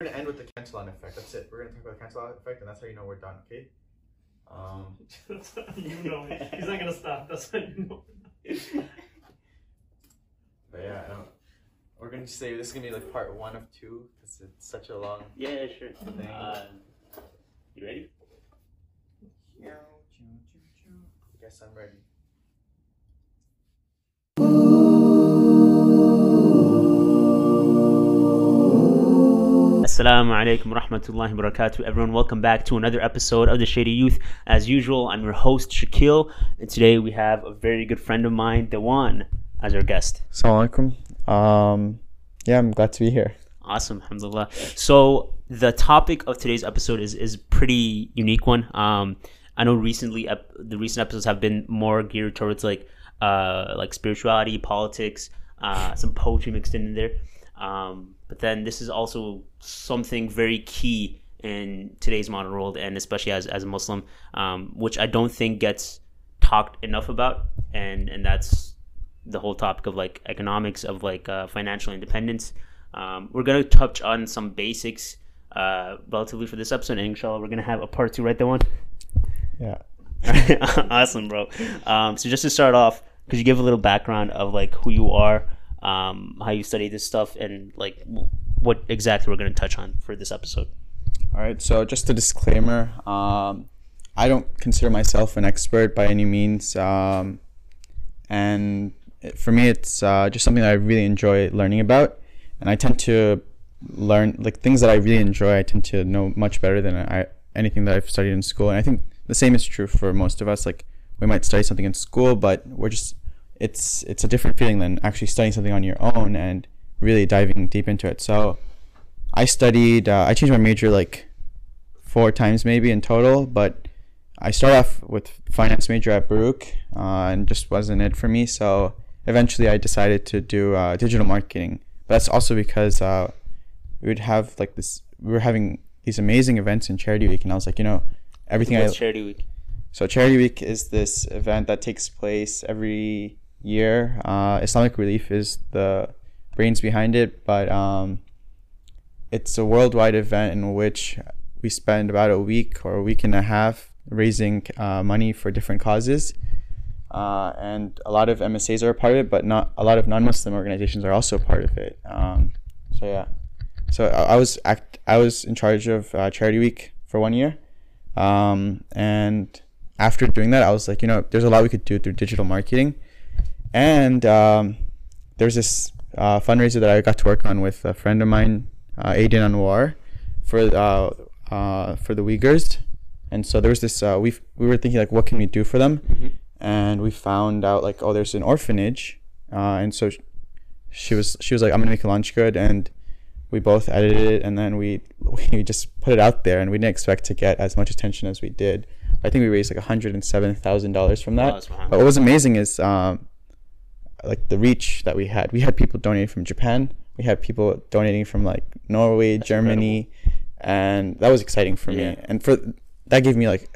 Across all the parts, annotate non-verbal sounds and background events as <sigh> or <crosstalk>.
We're gonna end with the Cantillon effect. That's it. We're gonna talk about the Cantillon effect, and that's how you know we're done. Okay. Um, That's <laughs> how you know it. He's not gonna stop. That's how you know. <laughs> but yeah, I don't, we're gonna say this is gonna be like part one of two because it's such a long. Yeah, sure. Thing. Uh, you ready? I guess I'm ready. Assalamu alaikum rahmatullahi wa barakatuh. Everyone, welcome back to another episode of The Shaded Youth. As usual, I'm your host, Shaquille, and today we have a very good friend of mine, Dewan, as our guest. Assalamu alaikum. Um, yeah, I'm glad to be here. Awesome, alhamdulillah. So the topic of today's episode is is pretty unique one. Um, I know recently ep- the recent episodes have been more geared towards like uh like spirituality, politics, uh, some poetry mixed in there. Um, but then this is also something very key in today's modern world, and especially as as a Muslim, um, which I don't think gets talked enough about, and and that's the whole topic of like economics of like uh, financial independence. Um, we're gonna touch on some basics uh, relatively for this episode, and inshallah, we're gonna have a part two right there one. Yeah. <laughs> awesome, bro. Um, so just to start off, could you give a little background of like who you are, um, how you study this stuff, and like what exactly we're gonna touch on for this episode? All right. So just a disclaimer. Um, I don't consider myself an expert by any means. Um, and for me, it's uh, just something that I really enjoy learning about, and I tend to learn like things that I really enjoy. I tend to know much better than I anything that I've studied in school, and I think the same is true for most of us. Like we might study something in school, but we're just it's it's a different feeling than actually studying something on your own and really diving deep into it. So I studied. Uh, I changed my major like four times maybe in total, but I started off with finance major at Baruch, uh, and just wasn't it for me. So eventually, I decided to do uh, digital marketing. But that's also because uh, we would have like this. We were having these amazing events in Charity Week, and I was like, you know, everything I Charity Week? so Charity Week is this event that takes place every year. Uh, Islamic Relief is the brains behind it, but um, it's a worldwide event in which we spend about a week or a week and a half raising uh, money for different causes. Uh, and a lot of MSAs are a part of it, but not a lot of non-Muslim organizations are also part of it. Um, so yeah, so I, I was act I was in charge of uh, Charity Week for one year, um, and after doing that, I was like, you know, there's a lot we could do through digital marketing, and um, there's this uh, fundraiser that I got to work on with a friend of mine, uh, Aiden Anwar, for uh, uh, for the Uyghurs, and so there was this. Uh, we we were thinking like, what can we do for them, Mhm. and we found out like, oh, there's an orphanage, uh, and so sh- she was she was like, I'm gonna make a LaunchGood, and we both edited it, and then we <laughs> we just put it out there, and we didn't expect to get as much attention as we did. I think we raised like hundred and seven thousand dollars from that. Oh. But what was amazing is um, like the reach that we had. We had people donating from Japan. We had people donating from like Norway, Germany, and that was exciting for Yeah. me. And for that gave me like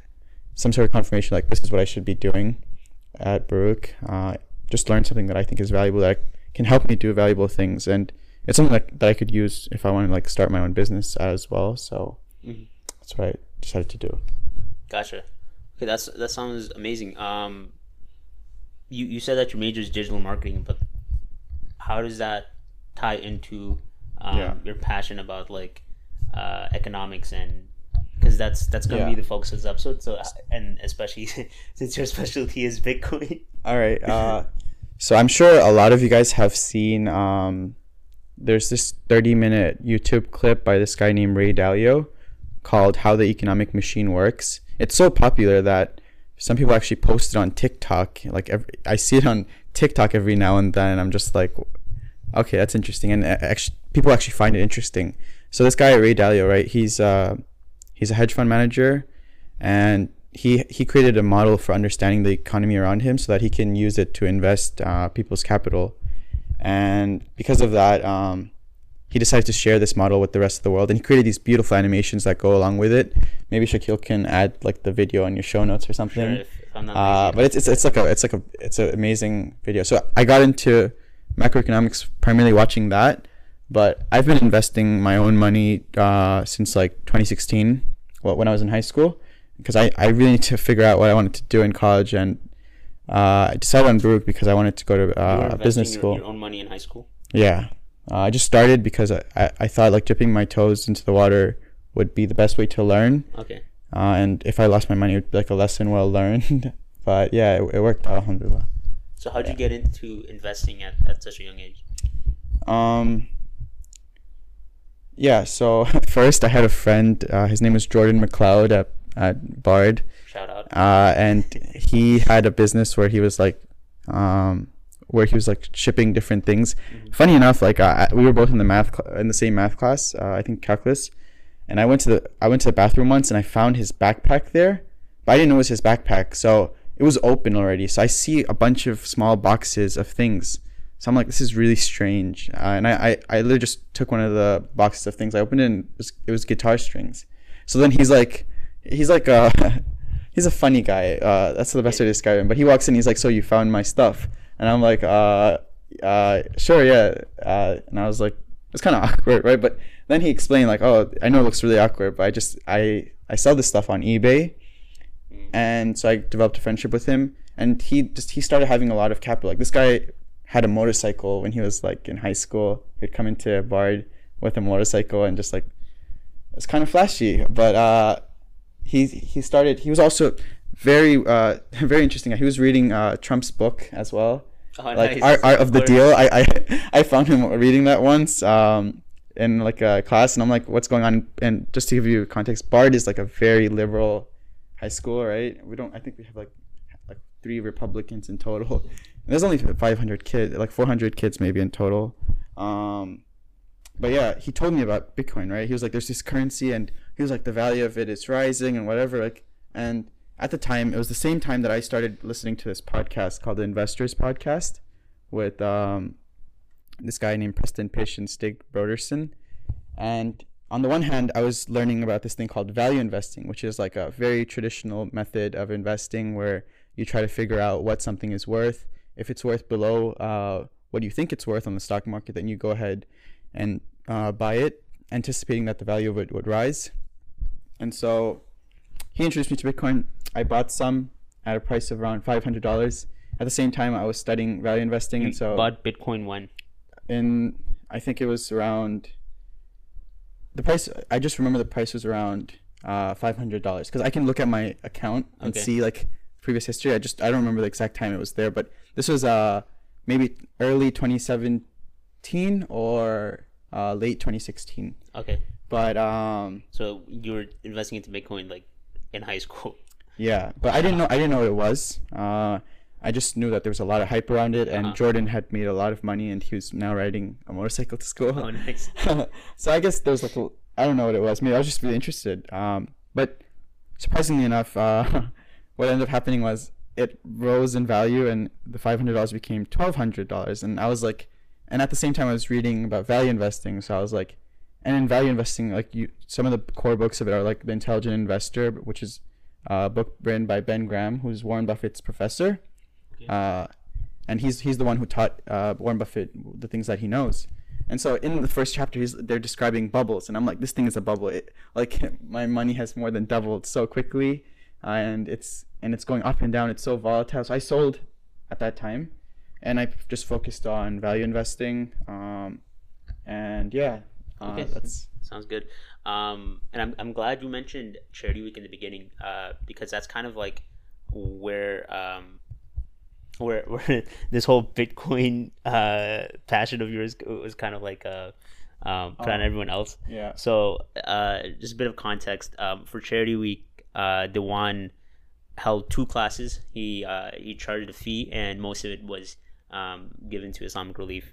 some sort of confirmation, like this is what I should be doing at Baruch. Uh, just learn something that I think is valuable that can help me do valuable things, and it's something that, that I could use if I want to like start my own business as well. So Mhm. that's what I decided to do. Gotcha. Okay, that's that sounds amazing. Um, you you said that your major is digital marketing, but how does that tie into um, Yeah. your passion about like uh, economics and because that's that's gonna be the focus of this episode. So and especially <laughs> since your specialty is Bitcoin. All right. Uh, <laughs> so I'm sure a lot of you guys have seen. Um, there's this 30 minute YouTube clip by this guy named Ray Dalio called "How the Economic Machine Works." It's so popular that some people actually post it on TikTok. Like every, I see it on TikTok every now and then. And I'm just like, okay, that's interesting, and uh, actually, people actually find it interesting. So this guy Ray Dalio, right? He's uh, he's a hedge fund manager, and he he created a model for understanding the economy around him, so that he can use it to invest uh, people's capital. And because of that, um, he decided to share this model with the rest of the world, and he created these beautiful animations that go along with it. Maybe Shaquille can add like the video on your show notes or something. Sure, if, if I'm not Uh, but it's, it's it's like a it's like a it's an amazing video. So I got into macroeconomics primarily watching that, but I've been investing my own money uh, since like 2016. Well, when I was in high school, because I, I really need to figure out what I wanted to do in college, and uh, I decided on Baruch because I wanted to go to uh, business school. your own money in high school. Yeah. Uh, I just started because I, I, I thought like dipping my toes into the water would be the best way to learn. Okay. Uh, and if I lost my money, it would be like a lesson well learned. <laughs> but yeah, it, it worked out, alhamdulillah. So how'd you get into investing at, at such a young age? Um, yeah, so <laughs> first I had a friend, uh, his name was Jordan McLeod at, at Bard. Shout out. uh, and he had a business where he was like, um, where he was like shipping different things. Funny enough, like uh, we were both in the math cl- in the same math class, uh, I think calculus, and I went to the I went to the bathroom once and I found his backpack there, but I didn't know it was his backpack, so it was open already. So I see a bunch of small boxes of things. So I'm like, this is really strange, uh, and I, I I literally just took one of the boxes of things. I opened it, and it was, it was guitar strings. So then he's like, he's like uh <laughs> he's a funny guy. Uh, that's the best way to describe him. But he walks in, he's like, "So you found my stuff?" And I'm like, "Uh, uh, sure, yeah." Uh, and I was like, it's kind of awkward, right? But then he explained like, "Oh, I know it looks really awkward, but I just I I sell this stuff on eBay." And so I developed a friendship with him, and he just he started having a lot of capital. Like this guy had a motorcycle when he was like in high school. He'd come into a Bard with a motorcycle and just like it's kind of flashy. But uh, he he started. He was also very uh, <laughs> very interesting. He was reading uh, Trump's book as well, Oh, like nice. Art, Art of the Deal. I, I <laughs> I found him reading that once um, in like a class, and I'm like, what's going on? And just to give you context, Bard is like a very liberal high school, right? We don't. I think we have like like three Republicans in total. And <laughs> there's only 500 kids, like 400 kids maybe in total. Um, but yeah, he told me about Bitcoin, right? He was like, "There's this currency, and he was like, the value of it is rising, and whatever." Like, and at the time, it was the same time that I started listening to this podcast called the Investors Podcast with um, this guy named Preston Pysh and Stig Brodersen. And on the one hand, I was learning about this thing called value investing, which is like a very traditional method of investing where you try to figure out what something is worth. If it's worth below uh, what you think it's worth on the stock market, then you go ahead and uh, buy it, anticipating that the value of it would rise. And so he introduced me to Bitcoin. I bought some at a price of around five hundred dollars. At the same time, I was studying value investing, and so bought Bitcoin when? in I think it was around the price. I just remember the price was around uh, five hundred dollars because I can look at my account and Okay. see like previous history. I just I don't remember the exact time it was there, but this was uh maybe early 2017 or uh, late 2016. Okay. But um So you were investing into Bitcoin like in high school. Yeah, but I didn't know I didn't know what it was. Uh, I just knew that there was a lot of hype around it, and Uh-huh. Jordan had made a lot of money, and he was now riding a motorcycle to school. Oh, nice. <laughs> so I guess there was like a, I don't know what it was. Maybe I was just really interested. Um, but surprisingly enough, uh, <laughs> what ended up happening was it rose in value, and the five hundred dollars became twelve hundred dollars, and I was like, and at the same time I was reading about value investing, so I was like, and in value investing, like you, some of the core books of it are like The Intelligent Investor, which is a book written by Ben Graham, who's Warren Buffett's professor. Okay. Uh, and he's he's the one who taught uh, Warren Buffett the things that he knows. And so in the first chapter, he's they're describing bubbles, and I'm like, this thing is a bubble. It, like <laughs> my money has more than doubled so quickly, and it's and it's going up and down. It's so volatile. So I sold at that time, and I just focused on value investing. Um, and yeah, uh, Okay. that's Sounds good. Um, and I'm, I'm glad you mentioned Charity Week in the beginning uh, because that's kind of like where um, where <laughs> where this whole Bitcoin uh, passion of yours was kind of like uh, um, put on Oh. everyone else. yeah. So uh, just a bit of context um, for Charity Week. Uh, Dewan held two classes. He uh, he charged a fee, and most of it was um, given to Islamic Relief.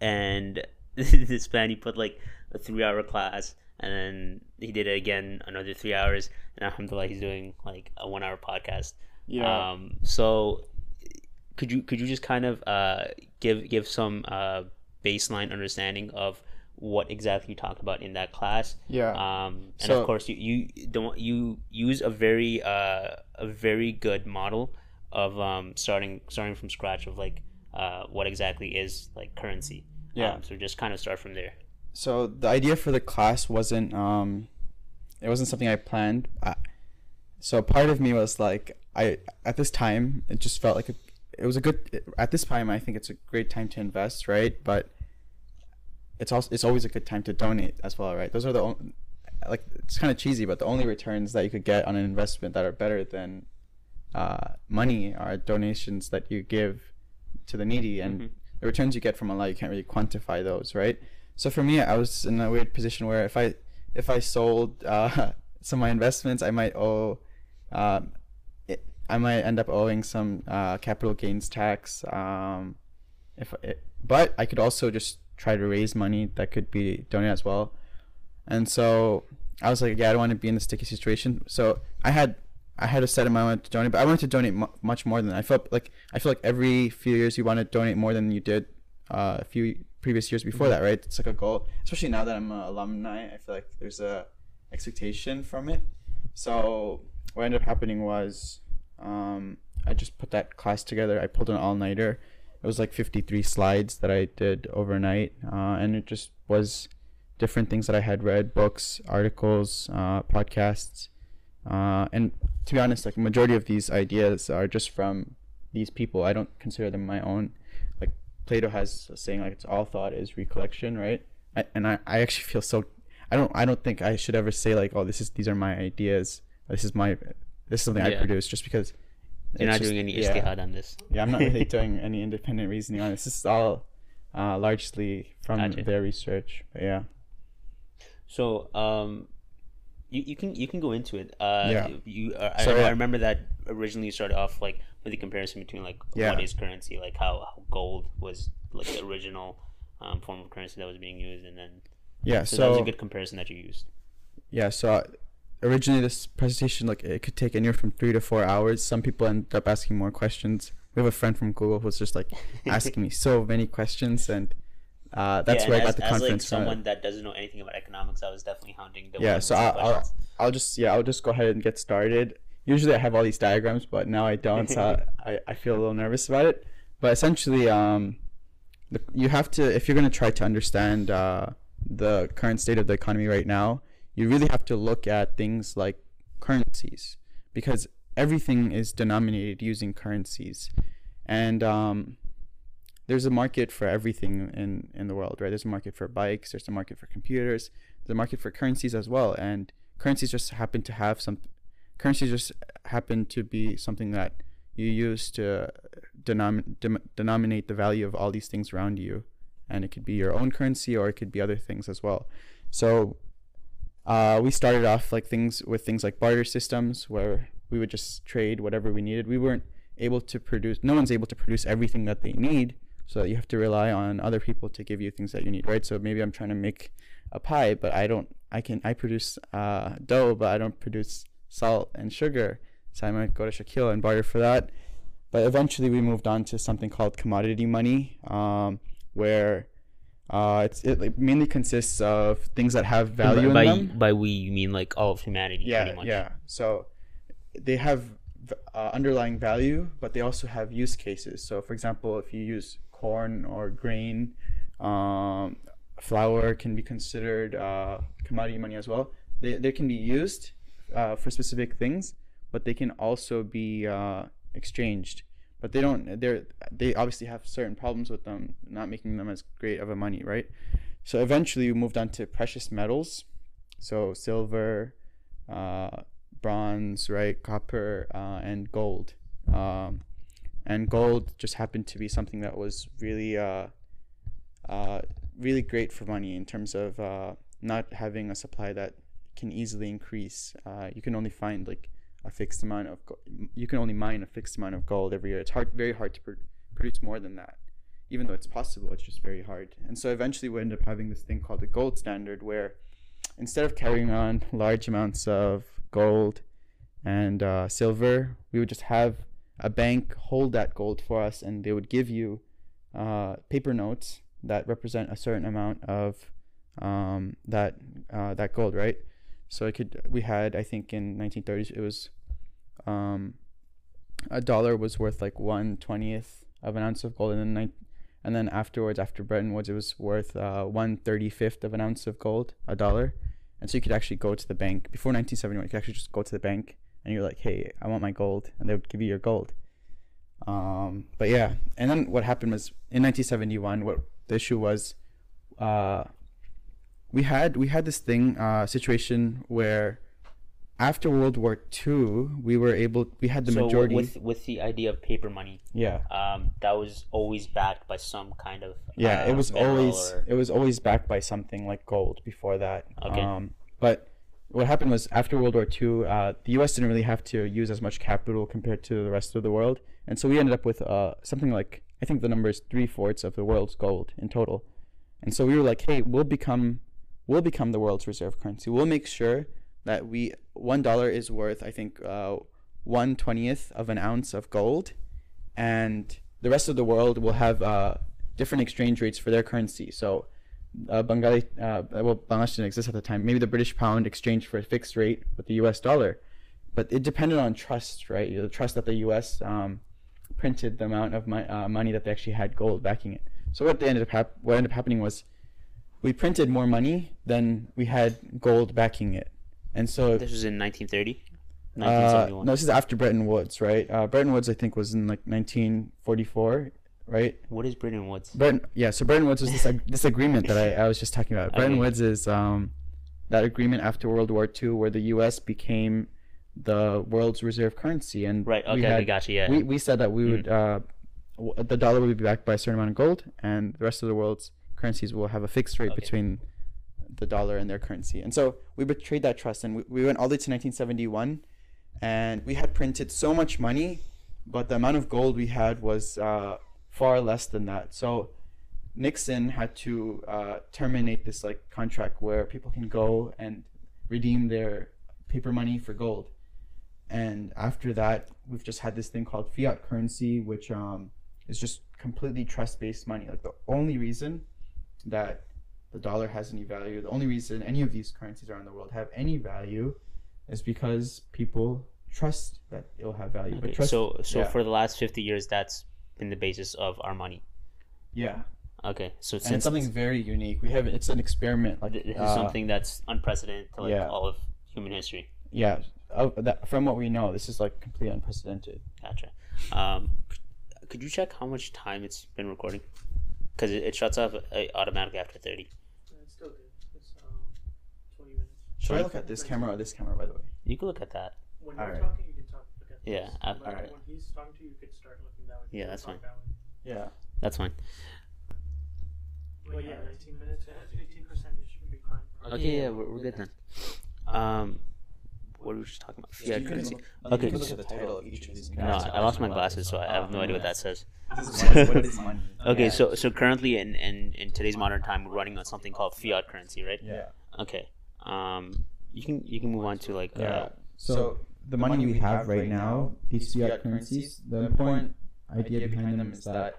And <laughs> this man, he put like a three-hour class, and then he did it again another three hours. And alhamdulillah, he's doing like a one-hour podcast. Yeah. Um, so could you could you just kind of uh, give give some uh, baseline understanding of what exactly you talked about in that class? yeah. Um, and So- of course, you, you don't you use a very uh, a very good model of um, starting starting from scratch of like uh, what exactly is like currency. Yeah. Um, so just kind of start from there. so the idea for the class wasn't um it wasn't something i planned I, so part of me was like i at this time it just felt like a, it was a good at this time i think it's a great time to invest right but it's also it's always a good time to donate as well right those are the only like it's kind of cheesy but the only returns that you could get on an investment that are better than uh, money are donations that you give to the needy and Mhm. The returns you get from Allah you can't really quantify those right? So for me I was in a weird position where if I if I sold <laughs> uh, some of my investments I might owe um, it, I might end up owing some uh, capital gains tax um, if it, but I could also just try to raise money that could be donated as well. And so I was like yeah I don't want to be in a sticky situation. So I had I had a set amount to donate but I wanted to donate mu- much more than that. I felt like I feel like every few years you want to donate more than you did uh, a few previous years before that right it's like a goal especially now that I'm an alumni I feel like there's a expectation from it so what ended up happening was um, I just put that class together. I pulled an all nighter. It was like 53 slides that I did overnight, uh, and it just was different things that I had read, books, articles, uh, podcasts, uh, and to be honest, like majority of these ideas are just from these people. I don't consider them my own. Like Plato has a saying like it's all thought is recollection, right? I, and I, I actually feel so. I don't I don't think I should ever say like oh this is these are my ideas. This is my this is something I Yeah. produce just because. You're not just- doing any yeah. ijtihad on this. Yeah, I'm not really <laughs> doing any independent reasoning on this. This is all uh, largely from Gotcha. their research. But yeah. So, um, you, you can you can go into it. Uh, Yeah. You uh, I, So, I uh, remember that originally you started off like with the comparison between like Yeah. what is currency, like how, how gold was like the original um, form of currency that was being used, and then Yeah. so, So, that was a good comparison that you used. yeah. So uh, originally this presentation like it could take anywhere from three to four hours. Some people end up asking more questions. We have a friend from Google who's just like <laughs> asking me so many questions, and uh, that's yeah, where I and got as, the as like confidence it. someone that doesn't know anything about economics, I was definitely hounding the yeah so I'll, I'll. I'll just yeah i'll just go ahead and get started usually i have all these diagrams but now i don't so <laughs> I, I feel a little nervous about it but essentially um the, you have to if you're going to try to understand uh, the current state of the economy right now you really have to look at things like currencies because everything is denominated using currencies and um, there's a market for everything in in the world right? There's a market for bikes there's a market for computers there's a market for currencies as well and currencies just happen to have some currencies just happen to be something that you use to denom- dem- denominate the value of all these things around you and it could be your own currency or it could be other things as well. So uh, we started off like things with things like barter systems where we would just trade whatever we needed. We weren't able to produce no one's able to produce everything that they need so you have to rely on other people to give you things that you need right? So maybe i'm trying to make a pie but i don't i can i produce uh, dough but i don't produce salt and sugar. So i might go to Shaquille and barter for that. But eventually we moved on to something called commodity money um, where uh, it's, it like, mainly consists of things that have value by, in them. by we you mean like all of humanity yeah pretty much. yeah. So they have uh, underlying value but they also have use cases. So for example if you use corn or grain um, flour can be considered uh, commodity money as well. They, they can be used uh, for specific things but they can also be uh, exchanged. But they don't they're they obviously have certain problems with them not making them as great of a money right? So eventually we moved on to precious metals. So silver uh, bronze, right, copper, uh, and gold. Um, and gold just happened to be something that was really, uh, uh, really great for money in terms of uh, not having a supply that can easily increase. Uh, you can only find like a fixed amount of. Go- you can only mine a fixed amount of gold every year. It's hard, very hard to pr- produce more than that. Even though it's possible, it's just very hard. And so eventually, we end up having this thing called the gold standard, where instead of carrying on large amounts of gold and uh, silver, we would just have a bank hold that gold for us, and they would give you uh, paper notes that represent a certain amount of um, that uh, that gold, right? So it could we had I think in 1930s it was um, a dollar was worth like one twentieth of an ounce of gold, and then nine, and then afterwards, after Bretton Woods, it was worth uh, one thirty fifth of an ounce of gold, a dollar, and so you could actually go to the bank before 1971. You could actually just go to the bank and you're like, "Hey, I want my gold," and they would give you your gold. Um, but yeah, and then what happened was in 1971, what the issue was, uh, we had we had this thing uh, situation where after World War II, we were able we had the so majority. with with the idea of paper money, yeah, um, that was always backed by some kind of yeah, uh, it was always or- it was always backed by something like gold before that. Okay. Um, but what happened was after World War II, uh, the U.S. didn't really have to use as much capital compared to the rest of the world, and so we ended up with uh, something like I think the number is three fourths of the world's gold in total, and so we were like, hey, we'll become we'll become the world's reserve currency. We'll make sure that we one dollar is worth I think uh, one twentieth of an ounce of gold, and the rest of the world will have uh, different exchange rates for their currency. So, uh, Bengali, uh, well, Bangladesh didn't exist at the time. Maybe the British pound exchanged for a fixed rate with the U.S. dollar, but it depended on trust, right? The trust that the U.S. Um, printed the amount of my, uh, money that they actually had gold backing it. So what they ended up hap- what ended up happening was we printed more money than we had gold backing it, and so This was in 1930, uh, no, this is after Bretton Woods, right? Uh, Bretton Woods, I think, was in like 1944, right? what is Bretton Woods? Bretton, yeah. So Bretton Woods was this ag- <laughs> this agreement that I, I was just talking about. Bretton Okay. Woods is um, that agreement after World War II, where the U.S. became the world's reserve currency, and Right. we Okay. I had- gotcha. Yeah. we, we said that we Mm. would uh, w- the dollar would be backed by a certain amount of gold, and the rest of the world's currencies will have a fixed rate Okay. between the dollar and their currency. And so we betrayed that trust, and we, we went all the way to 1971, and we had printed so much money, but the amount of gold we had was uh, far less than that. So Nixon had to uh, terminate this like contract where people can go and redeem their paper money for gold. And after that, we've just had this thing called fiat currency, which um, is just completely trust-based money. Like the only reason that the dollar has any value, the only reason any of these currencies around the world have any value, is because people trust that it'll have value. Okay, But trust, so so yeah. for the last 50 years, that's been the basis of our money. yeah, Okay. So and since it's something very unique. We have it's an experiment. Like this is uh, something that's unprecedented to like yeah. all of human history. Yeah, of that, from what we know, this is like completely unprecedented. Gotcha. Um, could you check how much time it's been recording? Because it, it shuts off uh, automatically after 30. It's still good. It's um, 20 minutes. Should I look at this camera or this camera, by the way? You can look at that. When you're Alright. talking, you can talk. Look at Yeah, this. I- But Alright. When he's talking to you, you could start looking that way. Yeah, that's fine. that. Yeah. That's fine. Well, yeah, 19 minutes. uh, 18%. You should be fine. Okay, yeah, we're, we're good then. Um, what were we just talking about? Fiat you can currency. look- Okay. you can look at the title of each of these. No, I lost my glasses, so I have no idea what that says. <laughs> what is money? Okay, so so currently in, in, in today's modern time, we're running on something called fiat currency, right? Yeah. Okay. Um, you can you can move on to like Yeah. uh, So the money we have right now, these fiat currencies, the important idea behind them is that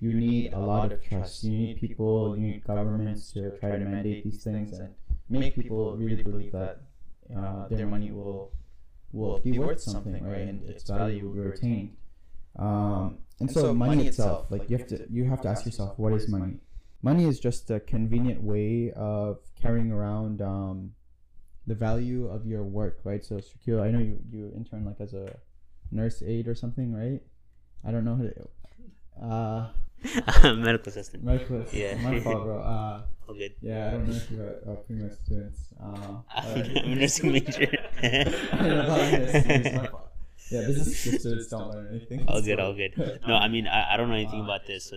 you need a lot of trust. You need people, you need governments to try to mandate these things and make people really believe that uh, their money will will be worth something, right? And its value will be retained. Um, and so money itself, like you have to you have to ask yourself, what is money? Money is just a convenient way of carrying around um, the value of your work, right? So, Shaquille, I know you you intern like as a nurse aide or something, right? I don't know how to. Uh, <laughs> medical assistant. medical. Yeah. My fault, bro. Uh, All good. yeah, I don't know if you're uh, pre-med students. Uh, I'm a nursing major. I don't know about nursing, it's my fault. Yeah, business students don't learn anything. all good, all good. <laughs> No, I mean I, I don't know anything about this, so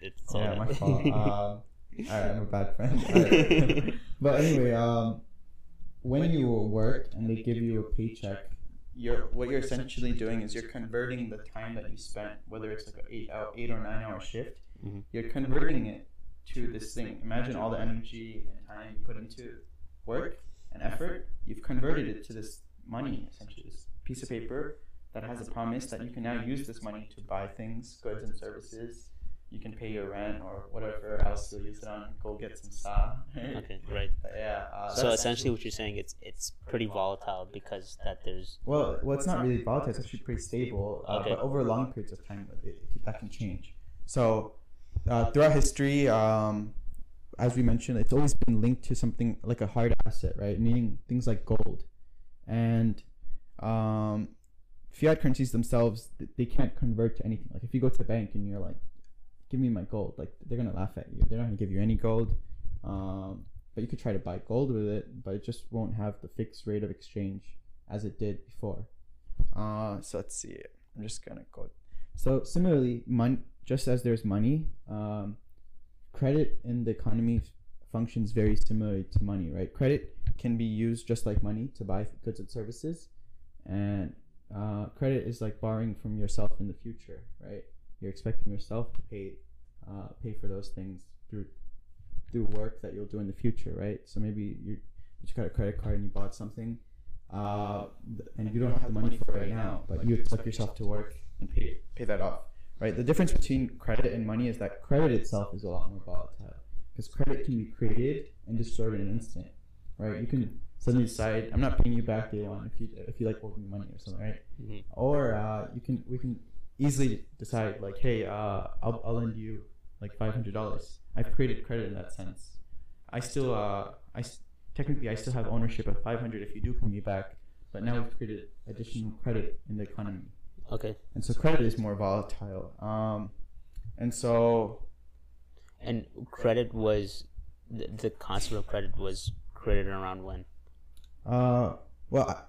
it's all yeah, my fault. Um, <laughs> all right, I'm a bad friend. Alright. But anyway, um, when you work and they give you a paycheck, you're what you're essentially doing is you're converting the time that you spent, whether it's like an eight hour, eight or nine hour shift, Mhm. you're converting it to this thing. Imagine all the energy and time you put into work and effort. You've converted it to this money, essentially, this piece of paper that has a promise that you can now use this money to buy things, goods and services. You can pay your rent or whatever else you'll use it on. Go get some sa. <laughs> Okay, right. Yeah. Uh, So essentially, what you're saying it's it's pretty volatile because that there's Well, well, it's not really volatile. It's actually pretty stable. Uh, Okay. But over long periods of time, it, it, that can change. So, uh, throughout history, um, as we mentioned, it's always been linked to something like a hard asset, right? Meaning things like gold, and um, fiat currencies themselves they can't convert to anything. Like if you go to the bank and you're like, "Give me my gold," like they're gonna laugh at you. They're not gonna give you any gold. Um, but you could try to buy gold with it, but it just won't have the fixed rate of exchange as it did before. Uh, so let's see. I'm just gonna go. So similarly, mon- just as there's money, um, credit in the economy functions very similarly to money, right? Credit can be used just like money to buy goods and services, and uh, credit is like borrowing from yourself in the future, right? You're expecting yourself to pay uh, pay for those things through through work that you'll do in the future, right? So maybe you you got a credit card and you bought something, uh, th- and you don't have the money for it right now, but you expect yourself to work and pay pay that off, right? The difference between credit and money is that credit itself is a lot more volatile because credit can be created and destroyed in an instant, right? You can suddenly decide I'm not paying you back day one if you if you like me money or something, right? Mhm. Or uh, you can we can easily decide like, hey, uh, I'll I'll lend you like five hundred dollars. I've created credit in that sense. I still uh I technically I still have ownership of five hundred if you do pay me back, but now we've created additional credit in the economy Okay. and so credit is more volatile. Um, and so And credit was the, the concept of credit was created around when? uh, well,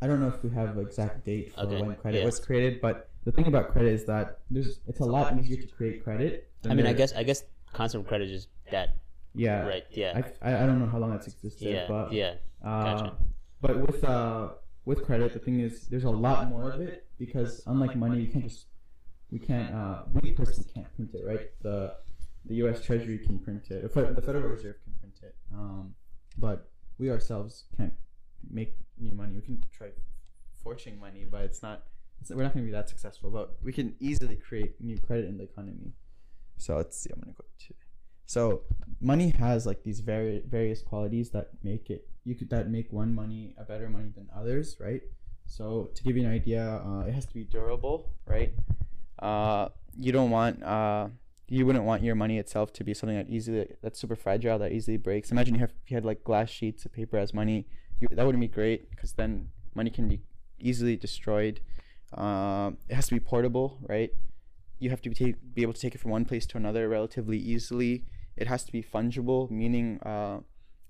I, I don't know if we have an exact date for Okay, when credit yeah. was created, but the thing about credit is that there's it's a lot easier to create credit. than I mean, I guess I guess concept of credit is that, yeah, right? Yeah. I, I I don't know how long that's existed, Yeah. but Yeah. Uh, Gotcha. But with uh with credit, the thing is, there's a lot more of it because unlike money, you can't just we can't uh we personally can't print it, right? The the U.S. Treasury can print it. The the Federal Reserve can print it. Um, but we ourselves can't make new money. We can try forging money, but it's not. It's, we're not going to be that successful. But we can easily create new credit in the economy. So let's see. I'm going to go to. So money has like these very various qualities that make it you could that make one money a better money than others, right? So to give you an idea, uh, it has to be durable, right? Uh, you don't want uh, you wouldn't want your money itself to be something that easily that's super fragile that easily breaks. Imagine you have you had like glass sheets of paper as money, you, that wouldn't be great because then money can be easily destroyed. Um, it has to be portable, right? You have to be, take, be able to take it from one place to another relatively easily. It has to be fungible, meaning uh,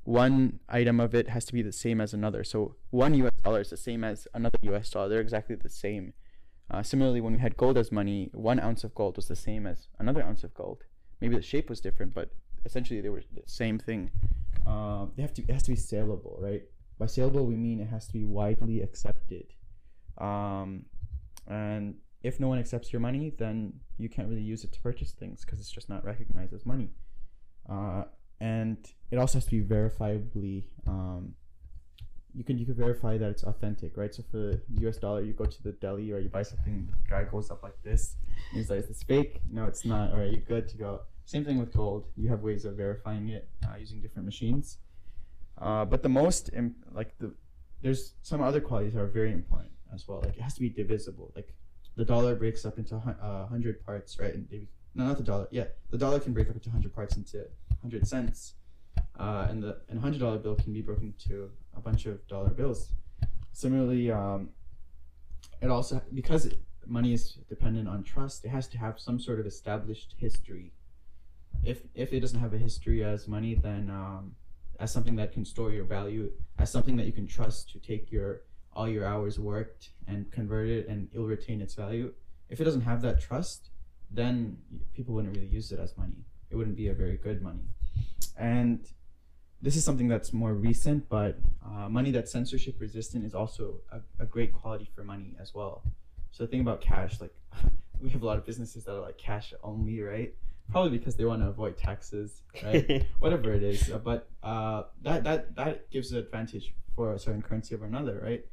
one item of it has to be the same as another. So one US dollar is the same as another US dollar. They're exactly the same. Uh, similarly, when we had gold as money, one ounce of gold was the same as another ounce of gold. Maybe the shape was different, but essentially they were the same thing. Um, they have to it has to be saleable, right? By saleable, we mean it has to be widely accepted. Um, and if no one accepts your money, then you can't really use it to purchase things because it's just not recognized as money. Uh, and it also has to be verifiably. Um, you can you can verify that it's authentic, right? So for the U.S. dollar, you go to the deli or you buy something, the guy goes up like this. And he's like, "Is this fake? No, it's not. All right, you're good to go." Same thing with gold. You have ways of verifying it uh, using different machines. Uh, but the most Im- like the there's some other qualities that are very important as well. Like it has to be divisible. Like the dollar breaks up into a uh, hundred parts, right? And they, no, not the dollar. Yeah, the dollar can break up into hundred parts into hundred cents, uh, and the and hundred dollar bill can be broken into a bunch of dollar bills. Similarly, um, it also because it, money is dependent on trust, it has to have some sort of established history. If if it doesn't have a history as money, then um, as something that can store your value, as something that you can trust to take your all your hours worked and convert it, and it'll retain its value. If it doesn't have that trust, then people wouldn't really use it as money. It wouldn't be a very good money. And this is something that's more recent, but uh, money that's censorship resistant is also a, a great quality for money as well. So the thing about cash, like <laughs> we have a lot of businesses that are like cash only, right? Probably because they want to avoid taxes, right? <laughs> Whatever it is, but uh, that that that gives an advantage for a certain currency over another, right?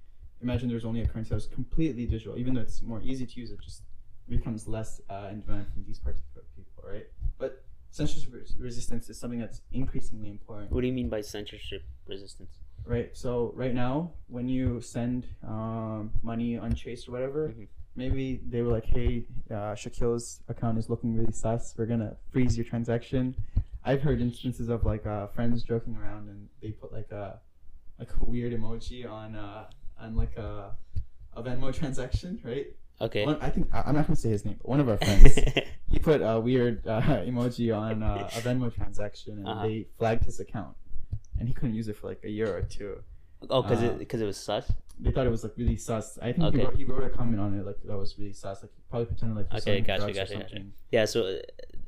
Imagine there's only a currency that's completely digital, even though it's more easy to use, it just becomes less uh, in demand from these particular people, right? But censorship res- resistance is something that's increasingly important what do you mean by censorship resistance? right? So right now, when you send um, money untraced or whatever, Mhm. Maybe they were like, "Hey, uh, Shaquille's account is looking really sus. We're gonna freeze your transaction." I've heard instances of like uh, friends joking around and they put like a like a weird emoji on uh, on like a a Venmo <laughs> transaction, right? Okay. One, I think I'm not gonna say his name, but one of our <laughs> friends he put a weird uh, <laughs> emoji on uh, a Venmo transaction and Uh-huh. they flagged his account, and he couldn't use it for like a year or two. Oh, because uh, it because it was sus. They thought it was like really sus. I think he, wrote, he wrote a comment on it like that was really sus. Like he probably pretended like Okay, gotcha, gotcha, gotcha. something. Yeah. So, uh,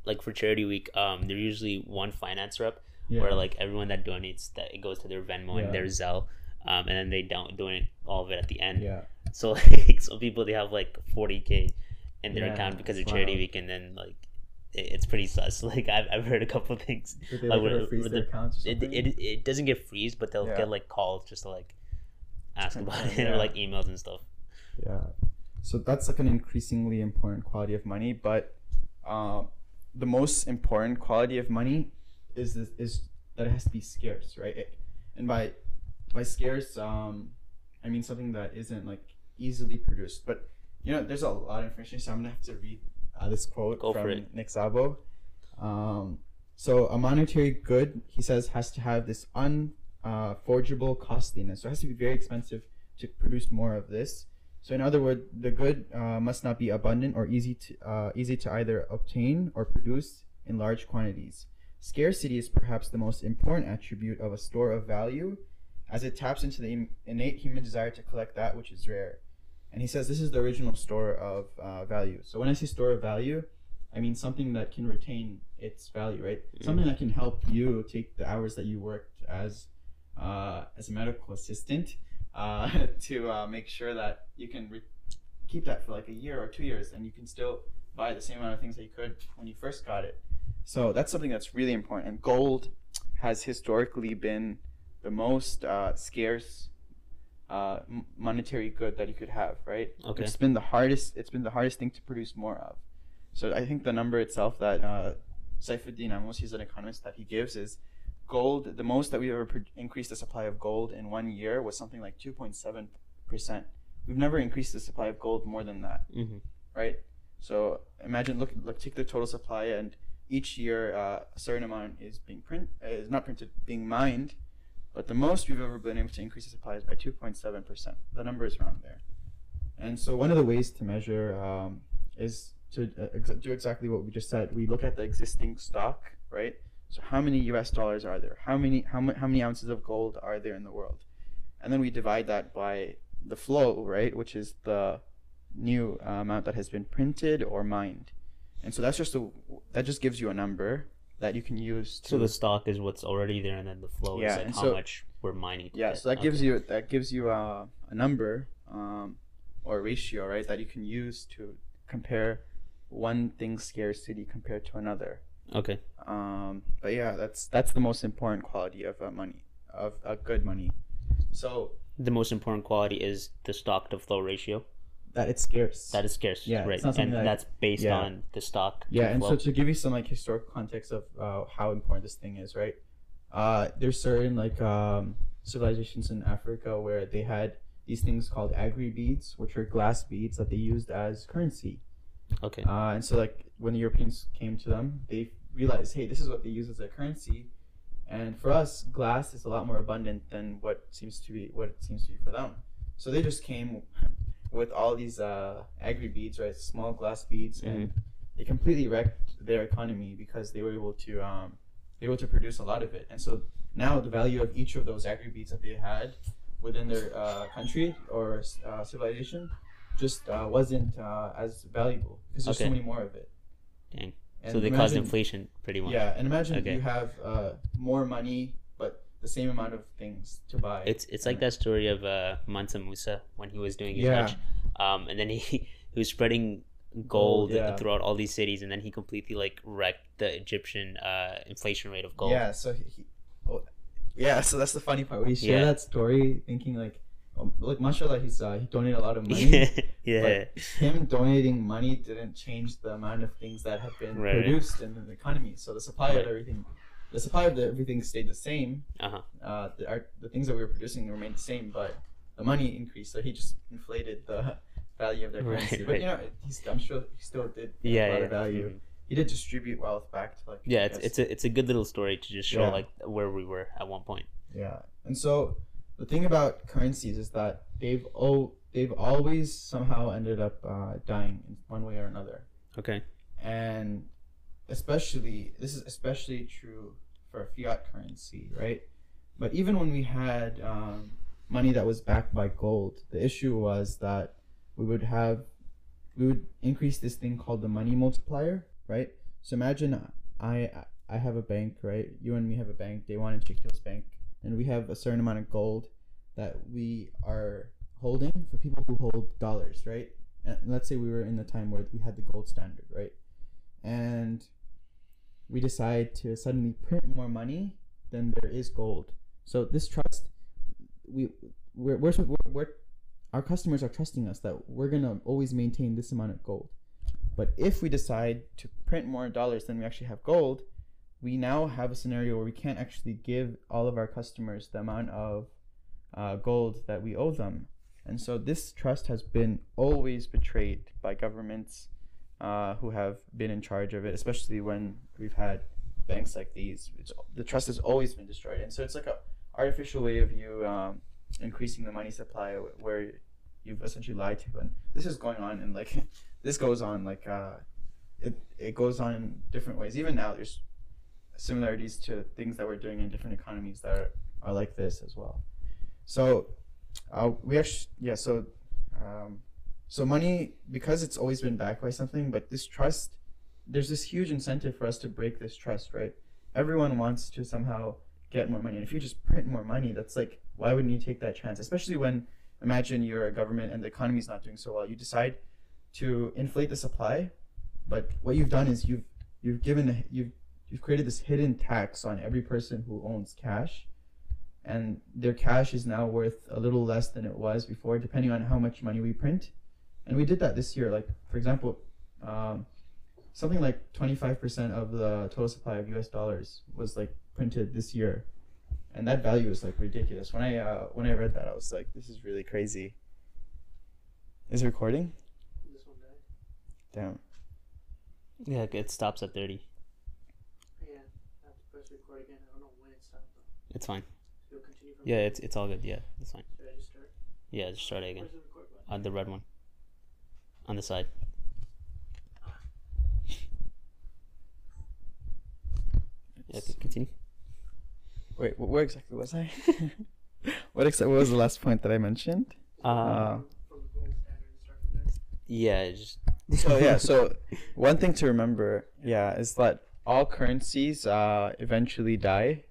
like for charity week, um, there's usually one finance rep Yeah. where like everyone that donates that it goes to their Venmo Yeah. and their Zelle, um, and then they don't donate all of it at the end. yeah, So <laughs> like some people they have like 40k in their Yeah, account because of charity wild. week, and then like it's pretty sus. <laughs> Like I've I've heard a couple of things. Did they Like, freeze their accounts It, it it doesn't get freeze, but they'll Yeah. get like calls just to like ask about it yeah. or like emails and stuff. Yeah. So that's like an increasingly important quality of money, but um, the most important quality of money is this, is that it has to be scarce, right? It- and by by scarce, um, I mean something that isn't like easily produced. But you know, there's a lot of information, so I'm gonna have to read uh, this quote Go from. Nick Szabo. Um, so a monetary good, he says, has to have this unforgeable costliness. So it has to be very expensive to produce more of this. So in other words, the good uh, must not be abundant or easy to uh, easy to either obtain or produce in large quantities. Scarcity is perhaps the most important attribute of a store of value, as it taps into the innate human desire to collect that which is rare. And he says this is the original store of uh, value. So when I say store of value, I mean something that can retain its value, right? Something that can help you take the hours that you worked as uh, as a medical assistant uh, <laughs> to uh, make sure that you can re- keep that for like a year or two years, and you can still buy the same amount of things that you could when you first got it. So that's something that's really important. And gold has historically been the most uh, scarce uh, monetary good that you could have, right? Okay. It's been the hardest. It's been the hardest thing to produce more of. So I think the number itself that uh, Saifedean Ammous, he's an economist, that he gives is gold. The most that we ever pro- increased the supply of gold in one year was something like two point seven percent. We've never increased the supply of gold more than that, hmm right? So imagine, look, look, take the total supply, and each year uh, a certain amount is being print, is not printed, being mined. But the most we've ever been able to increase the supply is by two point seven percent. The number is around there. And so one of the ways to measure um, is to uh, ex- do exactly what we just said. We look at the existing stock, right? So how many U.S. dollars are there? How many how, how many ounces of gold are there in the world? And then we divide that by the flow, right, which is the new uh, amount that has been printed or mined. And so that's just a that just gives you a number that you can use to So the stock is what's already there, and then the flow Yeah, is like how so- much we're mining. to yeah get. so that gives you that gives you uh, a number um, or a ratio right that you can use to compare one thing's scarcity compared to another Okay. um, but yeah that's that's the most important quality of uh, money of uh, good money so The most important quality is the stock to flow ratio. That it's scarce That is scarce, Yeah, right? it's not something And like- that's based yeah. on the stock. yeah and flow. so to give you some like historical context of uh, how important this thing is right uh, there's certain like um, civilizations in africa where they had these things called aggry beads which are glass beads that they used as currency okay. uh, and so like when the europeans came to them they realized hey this is what they use as a currency and for us glass is a lot more abundant than what seems to be what it seems to be for them so they just came with all these uh, aggry beads right small glass beads and they completely wrecked their economy because they were able to um, they were able to produce a lot of it and so now the value of each of those aggry beads that they had within their uh, country or uh, civilization just uh, wasn't uh, as valuable because there's Okay. so many more of it Dang. and so they caused inflation pretty much. yeah, and imagine Okay. you have uh, more money, the same amount of things to buy. It's it's like that story of uh, Mansa Musa when he was doing his Yeah. Hajj, um, and then he <laughs> he was spreading Gold, gold yeah. throughout all these cities, and then he completely like wrecked the Egyptian uh, inflation rate of gold. Yeah, so he, he- oh, yeah, so that's the funny part. We share Yeah. that story thinking like, um, like mashallah, he's uh, he donated a lot of money. <laughs> yeah. But him donating money didn't change the amount of things that have been Right. produced in the economy. So the supply Right. of everything, the supply of the, everything stayed the same. Uh-huh. Uh, the, our, the things that we were producing remained the same, but the money increased. So he just inflated the value of their currency. Right. But right. you know, he's, I'm sure he still did Yeah, a lot yeah. of value. Mhm. He did distribute wealth back to like Yeah, it's it's a it's a good little story to just show Yeah. like where we were at one point. Yeah, and so the thing about currencies is that they've oh they've always somehow ended up uh, dying in one way or another, Okay. and especially this is especially true for fiat currency, right? But even when we had um, money that was backed by gold, the issue was that we would have we would increase this thing called the money multiplier, right? So imagine I I have a bank, right? You and me have a bank. They want Shaquille's bank, and we have a certain amount of gold that we are holding for people who hold dollars, right? And let's say we were in the time where we had the gold standard, right? And we decide to suddenly print more money than there is gold. So this trust, we we're we're, we're, our customers are trusting us that we're gonna always maintain this amount of gold. But if we decide to print more dollars than we actually have gold, we now have a scenario where we can't actually give all of our customers the amount of uh, gold that we owe them. And so this trust has been always betrayed by governments uh, who have been in charge of it, especially when we've had banks like these. The trust has always been destroyed. And so it's like a artificial way of you um, increasing the money supply where you've essentially lied to. And this is going on and like <laughs> this goes on like uh, it, it goes on in different ways. Even now there's similarities to things that we're doing in different economies that are, are like this as well. So uh, we actually yeah so um, so money because it's always been backed by something, but this trust there's this huge incentive for us to break this trust, right? Everyone wants to somehow get more money, and if you just print more money, that's like why wouldn't you take that chance? Especially when imagine you're a government and the economy is not doing so well, you decide to inflate the supply, but what you've done is you've you've given you've you've created this hidden tax on every person who owns cash and their cash is now worth a little less than it was before depending on how much money we print and we did that this year like for example um, something like 25% of the total supply of us dollars was like printed this year and that value is like ridiculous when i uh, when i read that i was like this is really crazy is it recording This one died. damn Yeah, it stops at thirty. Yeah, I have to press record again. I don't know when it stopped though. It's fine. It'll continue from Yeah, it's it's all good. Yeah, it's fine. Should I just start? Yeah, just start it again. Where's the record button? On the red one. On the side. Yeah, okay, continue. wait wh- where exactly was i <laughs> what exactly what was the last point that i mentioned Uh, Uh, From the gold standard and start from there. yeah, just <laughs> so yeah so one thing to remember yeah is that all currencies uh, eventually die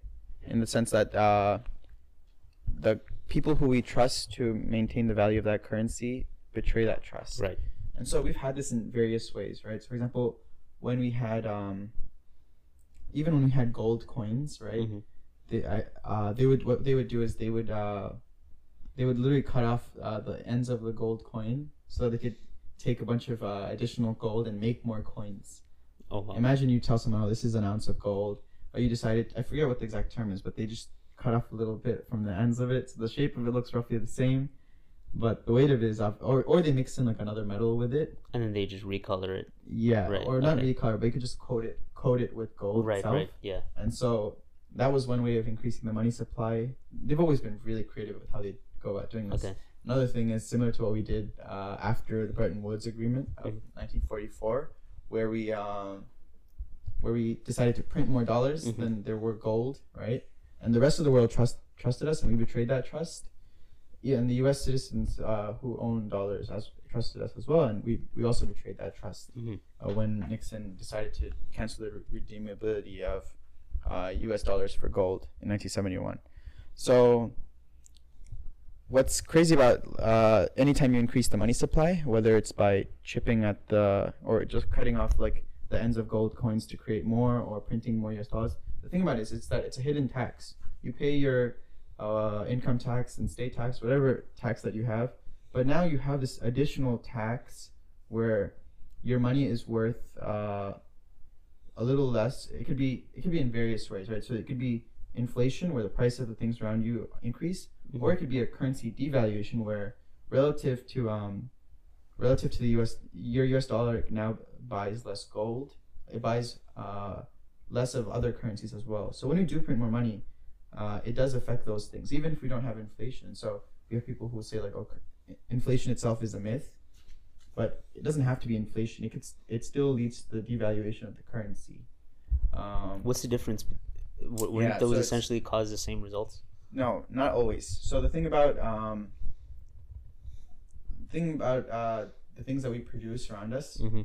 in the sense that uh, the people who we trust to maintain the value of that currency betray that trust right. And so we've had this in various ways right so for example when we had um, even when we had gold coins right Mhm. they I, uh, they would what they would do is they would uh, they would literally cut off uh, the ends of the gold coin so that they could take a bunch of uh, additional gold and make more coins. Oh wow. Imagine you tell someone, "Oh, this is an ounce of gold," but you decided I forget what the exact term is, but they just cut off a little bit from the ends of it, so the shape of it looks roughly the same, but the weight of it is off. Or or they mix in like another metal with it. and then they just recolor it. Yeah, Right, or not okay. really color, but you could just coat it coat it with gold right, itself. right. Yeah. And so that was one way of increasing the money supply. They've always been really creative with how they go about doing this. Okay. Another thing is similar to what we did uh, after the Bretton Woods Agreement of Mhm. 1944, where we um, where we decided to print more dollars Mhm. than there were gold, right? And the rest of the world trust trusted us, and we betrayed that trust. Yeah, and the U.S. citizens uh, who own dollars as trusted us as well, and we we also betrayed that trust Mhm. uh, when Nixon decided to cancel the redeemability of uh, U.S. dollars for gold in 1971. So, what's crazy about uh, anytime you increase the money supply, whether it's by chipping at the or just cutting off like the ends of gold coins to create more or printing more U.S. dollars, the thing about it is it's that it's a hidden tax. You pay your uh, income tax and state tax, whatever tax that you have, but now you have this additional tax where your money is worth uh, a little less. It could be it could be in various ways, right? So it could be inflation, where the price of the things around you increase, or it could be a currency devaluation, where relative to um, relative to the U.S. Your U.S. dollar now buys less gold. It buys uh, less of other currencies as well. So when you do print more money, uh, it does affect those things, even if we don't have inflation. So we have people who say like, okay, inflation itself is a myth," but it doesn't have to be inflation. It could, it still leads to the devaluation of the currency. Um, What's the difference? Wouldn't Yeah, those so essentially cause the same results? No, not always. So the thing about um, thing about uh, the things that we produce around us, Mm-hmm.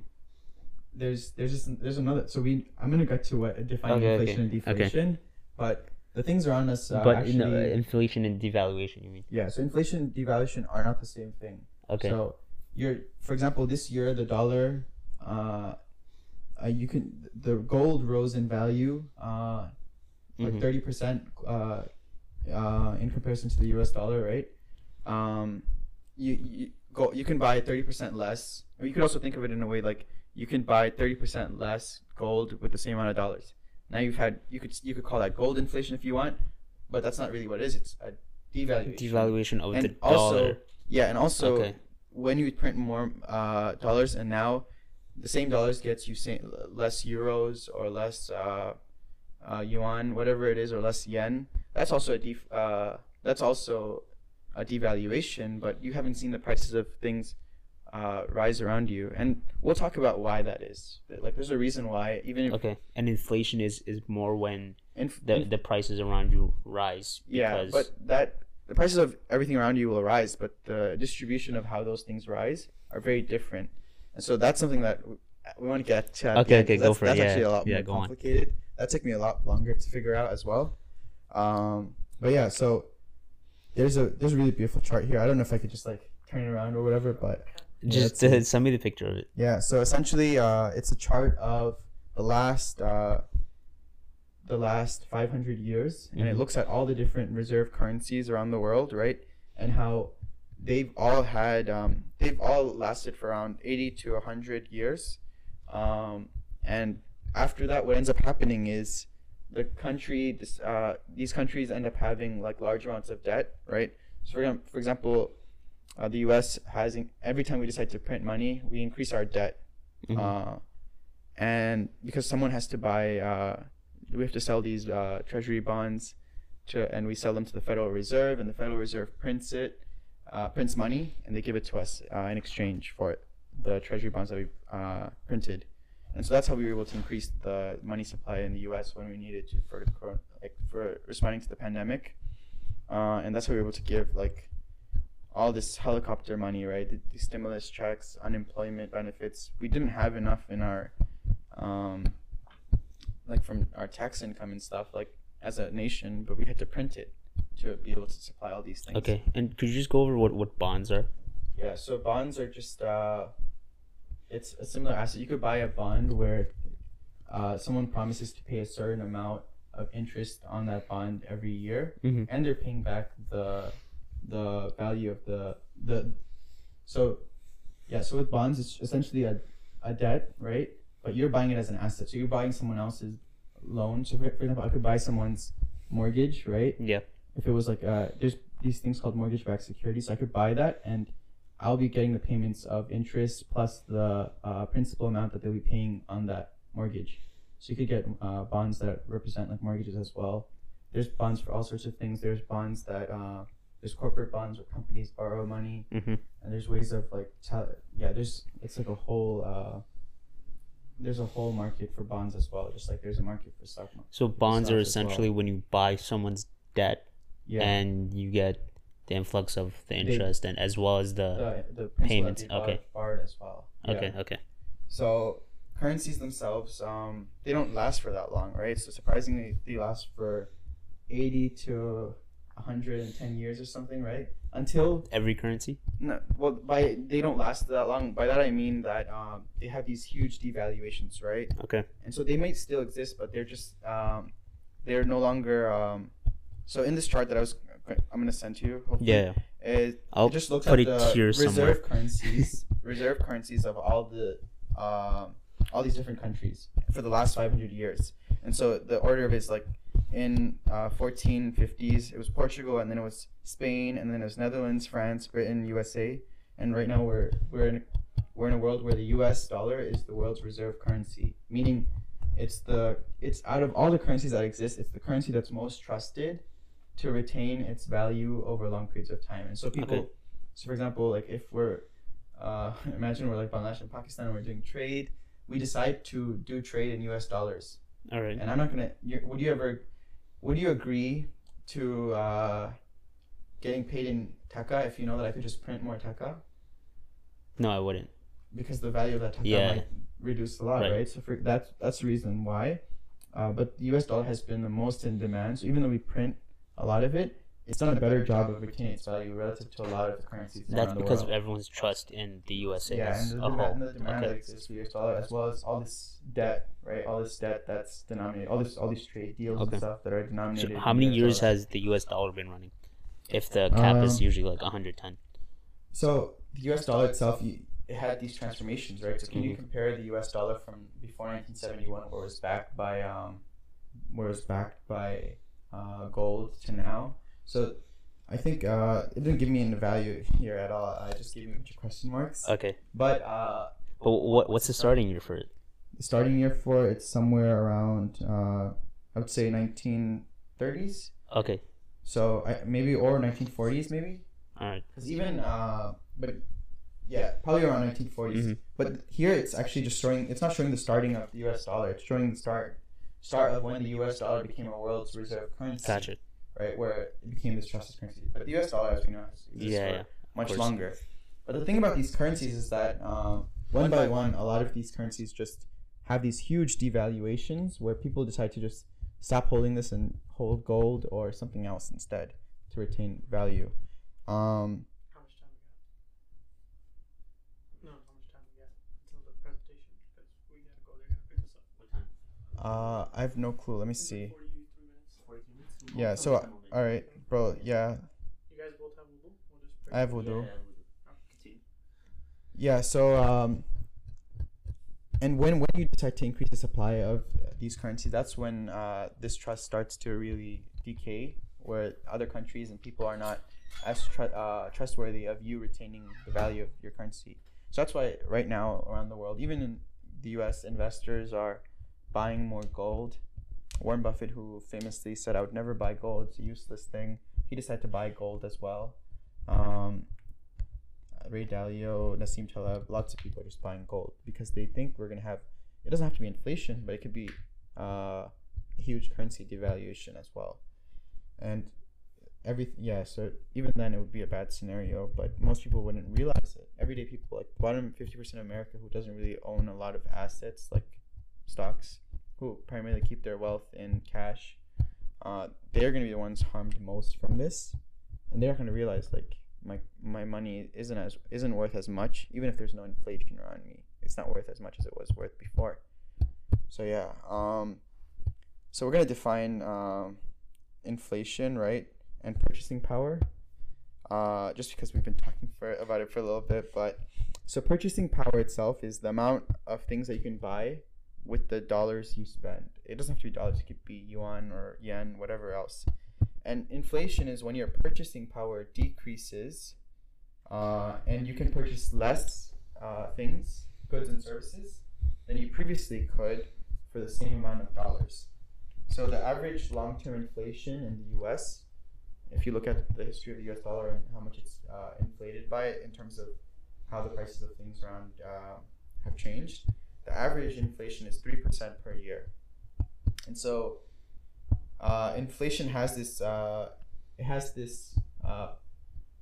there's there's just there's another. So we I'm gonna get to what define Okay, okay, inflation and okay. deflation, but the things around us uh, but actually no, inflation and devaluation, you mean? yeah. So inflation and devaluation are not the same thing. Okay. So you're for example this year the dollar, uh, uh you can the gold rose in value uh like Mhm. thirty percent uh, uh, in comparison to the U.S. dollar, right? Um, you you go you can buy thirty percent less. Or you could also think of it in a way like you can buy thirty percent less gold with the same amount of dollars. Now you've had you could you could call that gold inflation if you want, but that's not really what it is. It's a devaluation. devaluation of and the also dollar. yeah, and also Okay. when you print more uh, dollars, and now the same dollars gets you say, less euros or less uh, uh, yuan, whatever it is, or less yen. That's also a def- uh, that's also a devaluation. But you haven't seen the prices of things uh, rise around you, and we'll talk about why that is. Like, there's a reason why even if Okay. And inflation is is more when inf- the inf- the prices around you rise. Yeah, but that the prices of everything around you will rise, but the distribution of how those things rise are very different, and so that's something that we want to get to. Okay, end, okay, go that's, for it, That's yeah, actually a lot yeah, more go on. complicated. That took me a lot longer to figure out as well. Um, but yeah, so there's a there's a really beautiful chart here. I don't know if I could just like turn it around or whatever, but just uh, send me the picture of it. yeah, so essentially, uh, it's a chart of the last uh, the last 500 years, and it Mhm. looks at all the different reserve currencies around the world, right? And how they've all had um, they've all lasted for around 80 to 100 years, um, and after that, what ends up happening is the country, this, uh, these countries end up having like large amounts of debt, right? So for, for example, uh, the U.S. has in- every time we decide to print money, we increase our debt, Mhm. uh, and because someone has to buy, uh, we have to sell these uh, treasury bonds, to, and we sell them to the Federal Reserve, and the Federal Reserve prints it, uh, prints money, and they give it to us uh, in exchange for it, the treasury bonds that we uh, printed, and so that's how we were able to increase the money supply in the U.S. when we needed to for like for responding to the pandemic, uh, and that's how we were able to give like all this helicopter money, right? The, the stimulus checks, unemployment benefits. We didn't have enough in our, um, like from our tax income and stuff, like as a nation, but we had to print it to be able to supply all these things. Okay. And could you just go over what what bonds are? Yeah. So bonds are just uh, it's a similar asset. You could buy a bond where uh, someone promises to pay a certain amount of interest on that bond every year, Mhm. and they're paying back the the value of the the. So, yeah. So with bonds, it's essentially a, a debt, right? But you're buying it as an asset. So you're buying someone else's loan. So for, for example, I could buy someone's mortgage, right? Yeah. if it was like uh there's these things called mortgage backed securities so i could buy that and i'll be getting the payments of interest plus the uh, principal amount that they'll be paying on that mortgage so you could get uh, bonds that represent like mortgages as well there's bonds for all sorts of things there's bonds that uh, there's corporate bonds where companies borrow money Mhm. and there's ways of like tell yeah there's it's like a whole uh there's a whole market for bonds as well just like there's a market for stock market So bonds are as well. essentially when you buy someone's debt yeah and you get the influx of the interest and as well as the the, the payments, they okay. borrowed as well. okay Yeah. okay So currencies themselves, um, they don't last for that long, right? So surprisingly, they last for eighty to hundred and ten years or something, right? Until every currency. no, well, by they don't last that long. By that I mean that um, they have these huge devaluations, right? Okay. and so they might still exist, but they're just um, they're no longer. Um, so in this chart that I was, I'm gonna send to you. Hopefully, Yeah. it, I'll it just looks put at it the here reserve somewhere. currencies, <laughs> reserve currencies of all the um, all these different countries for the last 500 years. And so the order of it is like in uh, 1450s, it was Portugal, and then it was Spain, and then it was Netherlands, France, Britain, USA, and right now we're we're in we're in a world where the U.S. dollar is the world's reserve currency, meaning it's the it's out of all the currencies that exist, it's the currency that's most trusted to retain its value over long periods of time. And so people, Okay. so for example, like if we're uh, <laughs> imagine we're like Bangladesh and Pakistan and we're doing trade, we decide to do trade in U.S. dollars. All right. And I'm not gonna. Would you ever? Would you agree to uh, getting paid in taka if you know that I could just print more taka No, I wouldn't. because the value of that taka Yeah. might reduce a lot, Right. right? So for that's that's the reason why. Uh, but the U.S. dollar has been the most in demand. So even though we print a lot of it, it's done a better job of retaining its value relative to a lot of the currencies That's because world. of everyone's trust in the USA yeah, as and the a demand, whole. and the demand that exists for US dollar, as well as all this debt, right? All this debt that's denominated, all this, all these trade deals Okay. and stuff that are So denominated. how many years dollars. has the U.S. dollar been running? If the cap is Um, usually like 110. So the U.S. dollar itself, you, it had these transformations, right? So can you Mhm. compare the U.S. dollar from before 1971, where it was backed by, um, where it was backed by uh, gold, to now? So I think uh, it didn't give me any value here at all. I just gave me a bunch of question marks. Okay. But uh, But what what's the starting year for it? the starting year for it's somewhere around, uh, I would say 1930s. Okay. So I, maybe or 1940s, maybe. All right. Because even, uh, but yeah, probably around 1940s. Mhm. But here it's actually just showing. It's not showing the starting of the U.S. dollar. It's showing the start start of when the U.S. dollar became a world's reserve currency. Gotcha. Right, where it became this trusted currency. But the U.S. dollar, as we know, has existed Yeah, for yeah. much course. longer. But the thing about these currencies is that um, one by one, a lot of these currencies just have these huge devaluations where people decide to just stop holding this and hold gold or something else instead to retain value. Um, How much time we got? No, how much time we got until the presentation? Because we gotta go. They're gonna pick us up. uh, I have no clue. Let me see. Forty-three. Yeah. So, uh, all right, bro. Yeah, You guys both have wudu? We'll just. I have wudu. Continue. Yeah. So, um, and when when you decide to increase the supply of these currencies, that's when uh, this trust starts to really decay, where other countries and people are not as tr- uh, trustworthy of you retaining the value of your currency. So that's why right now around the world, even in the U.S., investors are buying more gold. Warren Buffett, who famously said, "I would never buy gold; it's a useless thing," he decided to buy gold as well. Um, Ray Dalio, Nassim Taleb, lots of people are just buying gold because they think we're gonna have. It doesn't have to be inflation, but it could be uh, huge currency devaluation as well, and everything. Yeah, so even then it would be a bad scenario, but most people wouldn't realize it. Everyday people, like bottom fifty percent of America, who doesn't really own a lot of assets like stocks, who primarily keep their wealth in cash, uh, they're gonna be the ones harmed most from this, and they're gonna realize like my my money isn't as isn't worth as much even if there's no inflation around me. It's not worth as much as it was worth before. So yeah um so we're gonna define um inflation right and purchasing power uh just because we've been talking for about it for a little bit but so purchasing power itself is the amount of things that you can buy with the dollars you spend it doesn't have to be dollars it could be yuan or yen whatever else and inflation is when your purchasing power decreases uh, and you can purchase less uh, things, goods and services, than you previously could for the same amount of dollars. So the average long-term inflation in the U.S., if you look at the history of the U.S. dollar and how much it's uh, inflated by it in terms of how the prices of things around uh, have changed, the average inflation is three percent per year. And so uh, inflation has this uh, it has this uh,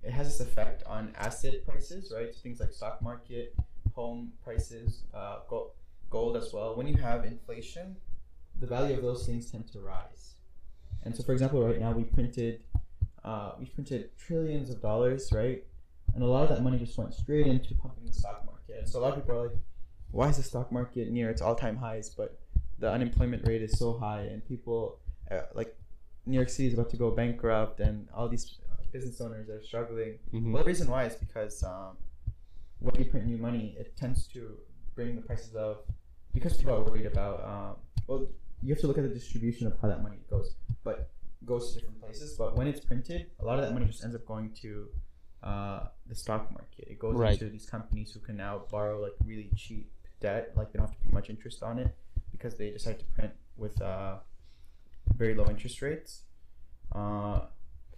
it has this effect on asset prices, right? So things like stock market, home prices, uh, gold, gold as well. When you have inflation, the value of those things tend to rise. And so, for example, right now we printed uh, we printed trillions of dollars, right? And a lot of that money just went straight into pumping the stock market. And so a lot of people are like, why is the stock market near its all-time highs, but the unemployment rate is so high, and people uh, like New York City is about to go bankrupt, and all these business owners are struggling. Mhm. Well, the reason why is because um, when you print new money, it tends to bring the prices of because people are worried about. Um, well, you have to look at the distribution of how that money goes, but goes to different places. But when it's printed, a lot of that money just ends up going to uh, the stock market. It goes Right. into these companies who can now borrow like really cheap debt, like they don't have to pay much interest on it because they decide to print with uh, very low interest rates. Uh,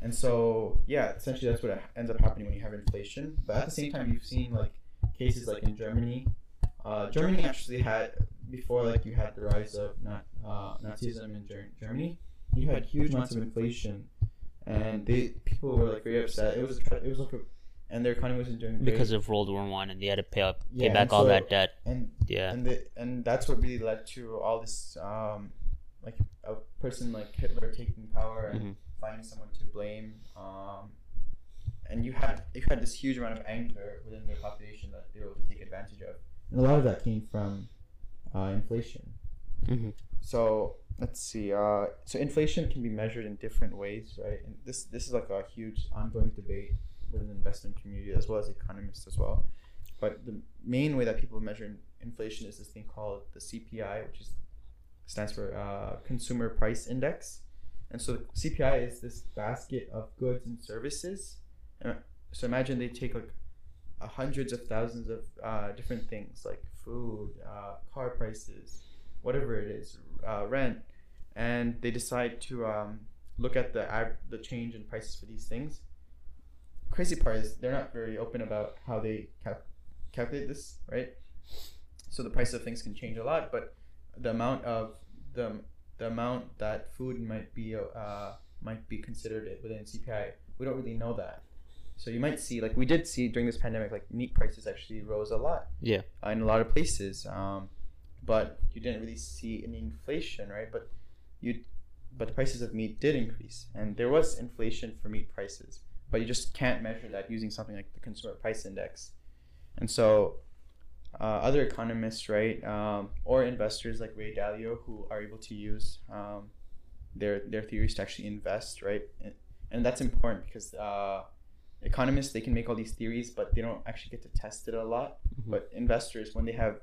and so yeah, essentially that's what ends up happening when you have inflation. But at the same time, you've seen like cases like in Germany. Uh, Germany actually had before like you had the rise of not, uh, Nazism in Ger- Germany. You had huge amounts of inflation, and they people were like very upset. It was it was like a, and their economy wasn't doing great. because of World War One, and they had to pay up, pay Yeah, back all so- that debt. and Yeah. and the, and that's what really led to all this um like a person like Hitler taking power and Mhm. finding someone to blame um and you had you had this huge amount of anger within their population that they were able to take advantage of and a lot of that came from uh, inflation hmm so let's see uh so inflation can be measured in different ways right and this this is like a huge ongoing debate within the investment community as well as economists as well but the main way that people measure inflation is this thing called the CPI, which is stands for uh, Consumer Price Index. And so CPI is this basket of goods and services. So imagine they take like uh, hundreds of thousands of uh, different things like food, uh, car prices, whatever it is, uh, rent, and they decide to um, look at the av- the change in prices for these things. Crazy part is they're not very open about how they cal- calculate this, right? So the price of things can change a lot, but the amount of the the amount that food might be uh, might be considered within CPI, we don't really know that. So you might see, like we did see during this pandemic, like meat prices actually rose a lot. Yeah. Uh, in a lot of places, um, but you didn't really see any inflation, right? But you, but the prices of meat did increase, and there was inflation for meat prices, but you just can't measure that using something like the consumer price index. And so, uh, other economists, right, um, or investors like Ray Dalio, who are able to use um, their their theories to actually invest, right, and, and that's important because uh, economists they can make all these theories, but they don't actually get to test it a lot. Mhm. But investors, when they have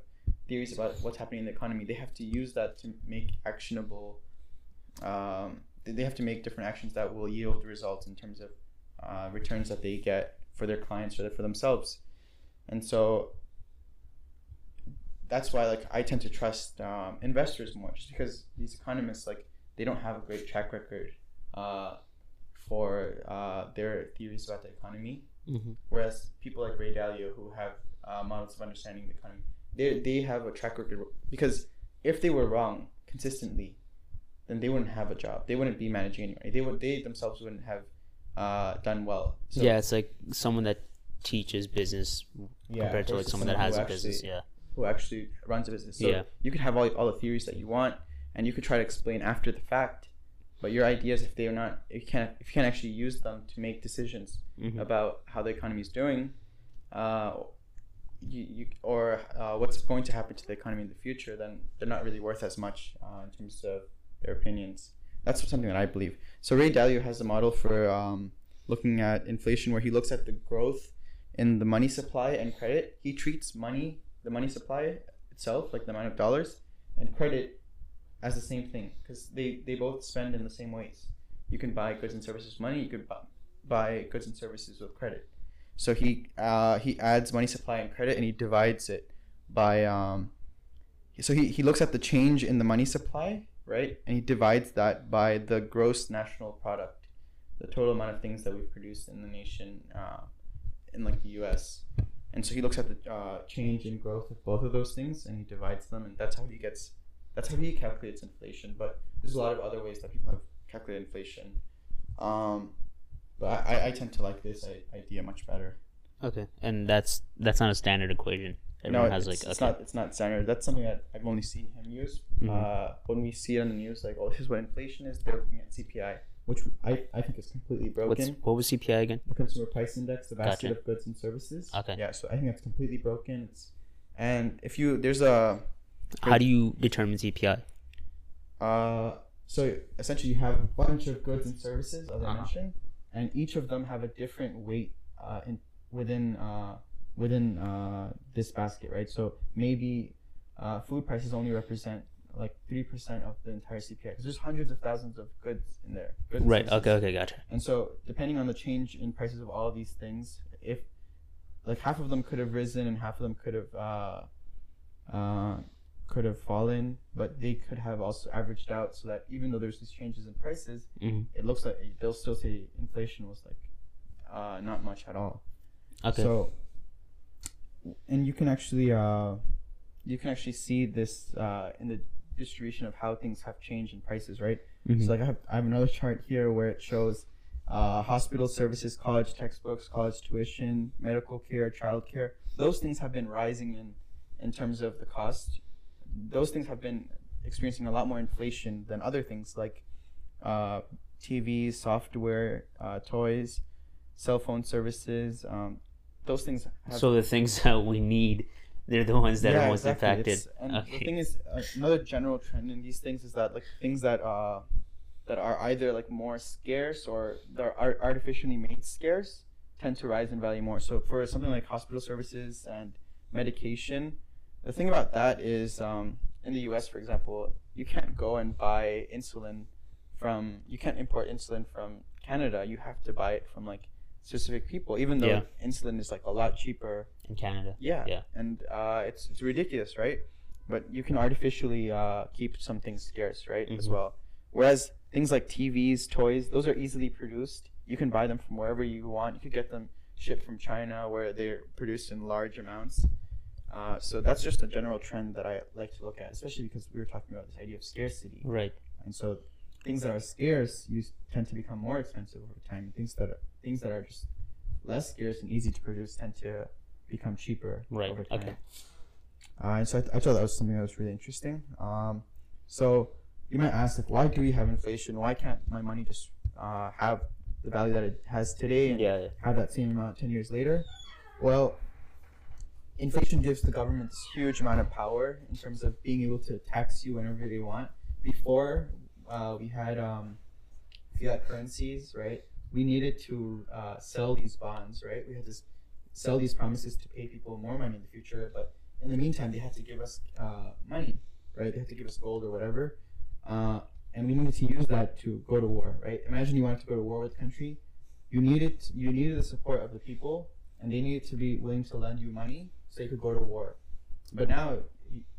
theories about what's happening in the economy, they have to use that to make actionable. Um, they have to make different actions that will yield results in terms of uh, returns that they get for their clients or for themselves, and so that's why like I tend to trust um, investors more, just because these economists like they don't have a great track record uh, for uh, their theories about the economy. hmm Whereas people like Ray Dalio, who have uh, models of understanding the economy, they, they have a track record. Because if they were wrong consistently, then they wouldn't have a job. They wouldn't be managing anyway. They would they themselves wouldn't have uh, done well. So, yeah, it's like someone that teaches business yeah, compared to like someone that has a business. Yeah. Who actually runs a business. So Yeah. you could have all, all the theories that you want, and you could try to explain after the fact. But your ideas, if they are not, if you can't, if you can't actually use them to make decisions, hmm about how the economy is doing, uh, you, you or uh, what's going to happen to the economy in the future, then they're not really worth as much uh, in terms of their opinions. That's something that I believe. So Ray Dalio has a model for um, looking at inflation where he looks at the growth in the money supply and credit. He treats money, the money supply itself, like the amount of dollars, and credit as the same thing because they, they both spend in the same ways. You can buy goods and services with money. You could buy, goods and services with credit. So he uh, he adds money supply and credit, and he divides it by. Um, so he, he looks at the change in the money supply, right, and he divides that by the gross national product, the total amount of things that we've produced in the nation, uh, in like the U.S. And so he looks at the uh, change in growth of both of those things, and he divides them, and that's how he gets. That's how he calculates inflation. But there's a lot of other ways that people have calculated inflation. Um, but I, I tend to like this idea much better. Okay, and that's that's not a standard equation. Everyone no, has it's, like it's not it's not standard. That's something that I've only seen him use. Mhm. Uh, when we see it on the news, like, oh, this is what inflation is. They're looking at CPI, which I, I think is completely broken. What's what was CPI again? the consumer price index, the basket Gotcha. of goods and services. Okay. Yeah, so I think that's completely broken. It's, and if you there's a How do you determine CPI? Uh, so essentially, you have a bunch of goods and services, as I Uh-huh. mentioned, and each of them have a different weight uh, in within uh, within uh, this basket, right? So maybe uh, food prices only represent like three percent of the entire CPI because there's hundreds of thousands of goods in there. goods Right. Okay. Okay. Gotcha. And so, depending on the change in prices of all of these things, if like half of them could have risen and half of them could have uh, uh, could have fallen, but they could have also averaged out so that even though there's these changes in prices, Mhm. it looks like they'll still say inflation was like uh, not much at all. Okay. So, and you can actually uh, you can actually see this uh, in the distribution of how things have changed in prices, right? Mhm. So like I have, I have another chart here where it shows uh, hospital services, college textbooks, college tuition, medical care, childcare. Those things have been rising in in terms of the cost. Those things have been experiencing a lot more inflation than other things like uh, TVs, software, uh, toys, cell phone services. Um, those things. Have, so the things <laughs> that we need, they're the ones that are most impacted. It's- And Okay. the thing is, uh, another general trend in these things is that like things that uh that are either like more scarce or that are artificially made scarce tend to rise in value more. So for something like hospital services and medication, the thing about that is um, in the U.S. for example, you can't go and buy insulin from you can't import insulin from Canada. You have to buy it from like specific people, even though Yeah. insulin is like a lot cheaper in Canada. yeah. Yeah. And uh, it's it's ridiculous, right? But you can artificially uh, keep some things scarce, right? As Mhm. well. Whereas things like TVs, toys, those are easily produced. You can buy them from wherever you want. You could get them shipped from China, where they're produced in large amounts. Uh, so that's just a general trend that I like to look at, especially because we were talking about this idea of scarcity. Right. And so things that are scarce you tend to become more expensive over time. Things that are things that are just less scarce and easy to produce tend to become cheaper Right, over time. okay. Uh, and so I, th- I thought that was something that was really interesting. Um, so you might ask, like, why do we have inflation? Why can't my money just uh, have the value that it has today and Yeah. have that same amount 10 years later? Well, inflation gives the government this huge amount of power in terms of being able to tax you whenever they want. Before, uh, we had um, fiat currencies, right? We needed to uh, sell these bonds, right? We had to sell these promises to pay people more money in the future, but in the meantime, they had to give us uh, money, right? They had to give us gold or whatever. Uh, and we needed to use that to go to war, right? Imagine you wanted to go to war with a country. You needed you needed the support of the people, and they needed to be willing to lend you money so you could go to war. But now,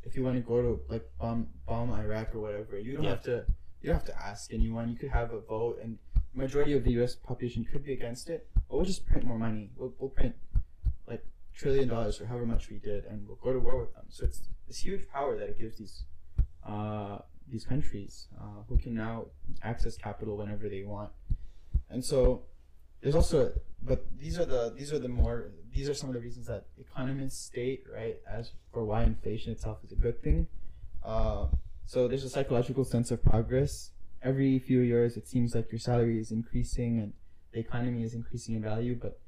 if you want to go to like bomb bomb Iraq or whatever, you don't Yeah. have to you don't have to ask anyone. You could have a vote, and majority of the U.S. population could be against it. But we'll just print more money. We'll, we'll print like trillion dollars or however much we did, and we'll go to war with them. So it's this huge power that it gives these uh, these countries uh, who can now access capital whenever they want. And so there's also, but these are the these are the more these are some of the reasons that economists state right as for why inflation itself is a good thing. Uh, so there's a psychological sense of progress. Every few years, it seems like your salary is increasing and the economy is increasing in value, but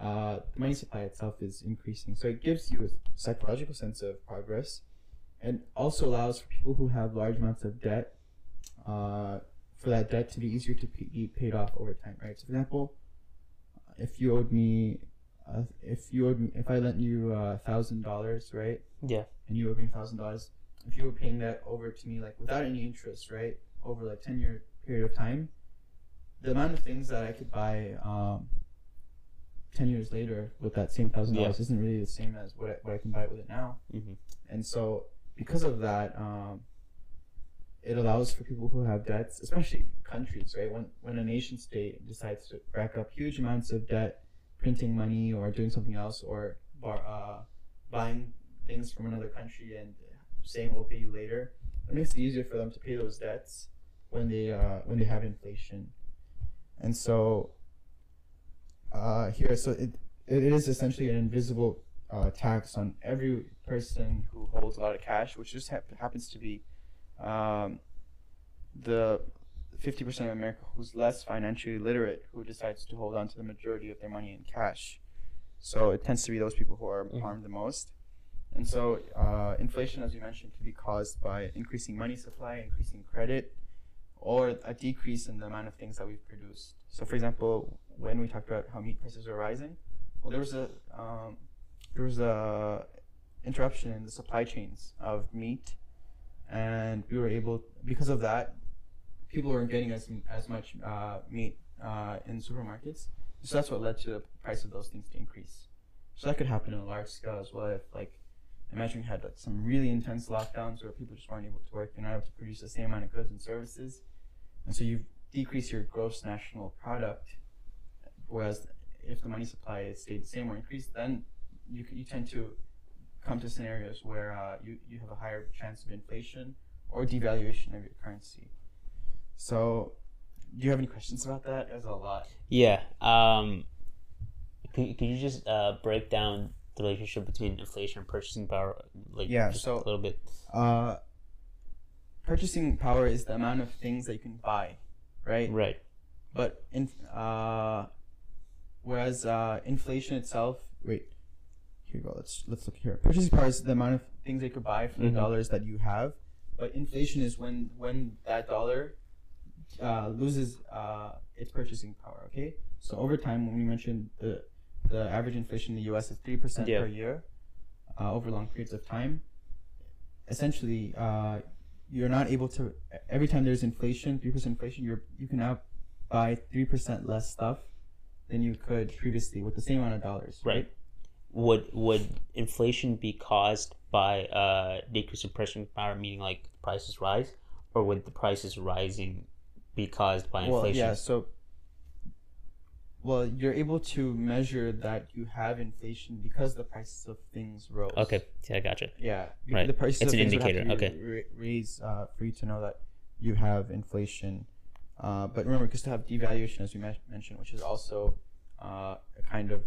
uh, the money supply itself is increasing. So it gives you a psychological sense of progress, and also allows for people who have large amounts of debt, uh, for that debt to be easier to be paid off over time. Right. So, for example, if you owed me, uh, if you owed me, if I lent you a thousand dollars, right? Yeah. And you owed me a thousand dollars. If you were paying that over to me like without any interest, right, over like ten year period of time, the amount of things that I could buy um, ten years later with that same thousand dollars Yeah. isn't really the same as what I, what I can buy with it now. Mhm. And so because of that, um, it allows for people who have debts, especially countries, right? When when a nation state decides to rack up huge amounts of debt, printing money or doing something else, or bar, uh, buying things from another country and saying we'll pay you later, it makes it easier for them to pay those debts when they uh, when they have inflation. And so uh, here, so it it is essentially an invisible uh, tax on every person who holds a lot of cash, which just hap- happens to be um, the 50% of America who's less financially literate who decides to hold on to the majority of their money in cash. So it tends to be those people who are Mhm. harmed the most. And so uh, inflation, as you mentioned, can be caused by increasing money supply, increasing credit, or a decrease in the amount of things that we've produced. So, for example, when we talked about how meat prices were rising, well, there was a um, there was a interruption in the supply chains of meat, and we were able because of that, people weren't getting as as much uh, meat uh, in supermarkets. So that's what led to the price of those things to increase. So that could happen on a large scale as well. If like, imagine you had like some really intense lockdowns where people just weren't able to work, they're not able to produce the same amount of goods and services, and so you decrease your gross national product. Whereas if the money supply stayed the same or increased, then you you tend to come to scenarios where uh, you you have a higher chance of inflation or devaluation of your currency. So, do you have any questions about that? There's a lot. Yeah. Um, could, could you just uh, break down the relationship between inflation and purchasing power? Like, Yeah, just so- a little bit. Uh, purchasing power is the amount of things that you can buy, right? Right. But in uh, whereas uh, inflation itself, wait, here you go. Let's let's look here. Purchasing power is the amount of things that you could buy for Mhm. the dollars that you have. But inflation is when when that dollar uh, loses uh, its purchasing power. Okay, so over time, when we mentioned the the average inflation in the U.S. is three percent per year uh, over long periods of time. Essentially, uh, you're not able to. Every time there's inflation, three percent inflation, you're you can now buy three percent less stuff than you could previously with the same amount of dollars. Right. Would would inflation be caused by uh, decrease in purchasing power, meaning like prices rise, or would the prices rising be caused by inflation? Well, yeah. So, well, you're able to measure that you have inflation because the prices of things rose. Okay. Yeah, I gotcha. Yeah. Right. The prices It's of an things would have indicator, okay. ra- raised uh, for you to know that you have inflation. Uh, but remember, because to have devaluation, as we men- mentioned, which is also uh, a kind of,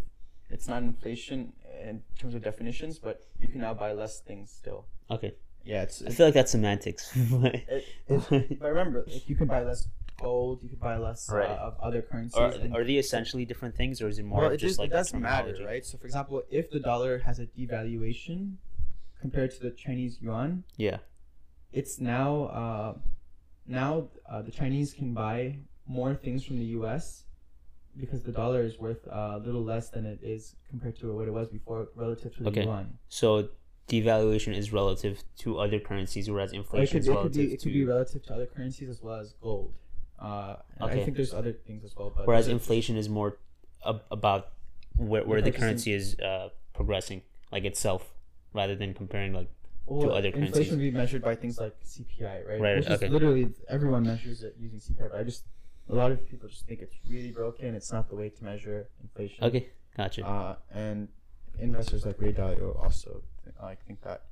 it's not inflation in terms of definitions, but you can now buy less things still. Okay. Yeah, it's. I feel like that's semantics. <laughs> it, it, but remember, like, you can buy less gold, you could buy less Right. uh, of other currencies. are, and- are they essentially different things, or is it more well, it just just like it does matter, right? So, for example, if the dollar has a devaluation compared to the Chinese yuan, Yeah. it's now uh, now uh, the Chinese can buy more things from the U.S. because the dollar is worth uh, a little less than it is compared to what it was before relative to the Okay. yuan. So devaluation is relative to other currencies, whereas Or it inflation could, is it could relative be it could be relative to other currencies as well as gold. Uh, Okay. I think there's other things as well, but whereas inflation is more ab- about where, where the currency is uh, progressing, like itself, rather than comparing like Well, other inflation currencies. would be measured by things like CPI, right? Right, Which is okay. literally everyone measures it using CPI, but I just a lot of people just think it's really broken. It's not the way to measure inflation. okay, gotcha. Uh, and investors like Ray Dalio also I think that.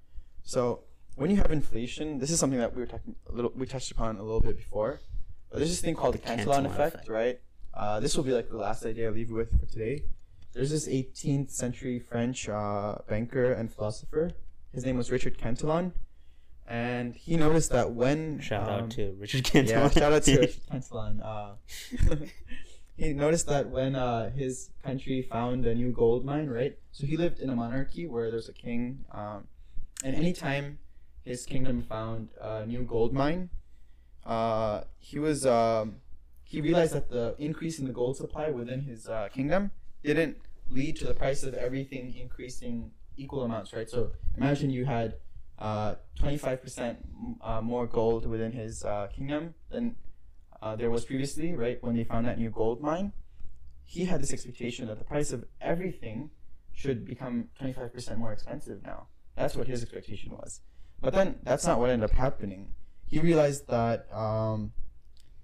So when you have inflation, this is something that we were talking a little we touched upon a little bit before. There's this thing called the Cantillon effect, effect. right? Uh, this will be like the last idea I leave you with for today. There's this 18th century French uh, banker and philosopher. His name was Richard Cantillon, and he noticed that when Shout um, out to Richard Cantillon. yeah, shout out to Richard <laughs> Cantillon. Uh, <laughs> he noticed that when uh, his country found a new gold mine, right? So he lived in a monarchy where there's a king, um, and anytime his kingdom found a new gold mine, uh, he was um, he realized that the increase in the gold supply within his uh, kingdom didn't lead to the price of everything increasing equal amounts, right? So imagine you had uh, 25% uh, more gold within his uh, kingdom than uh, there was previously, right? When they found that new gold mine, he had this expectation that the price of everything should become 25% more expensive now. That's what his expectation was. But then that's not what ended up happening. He realized that um,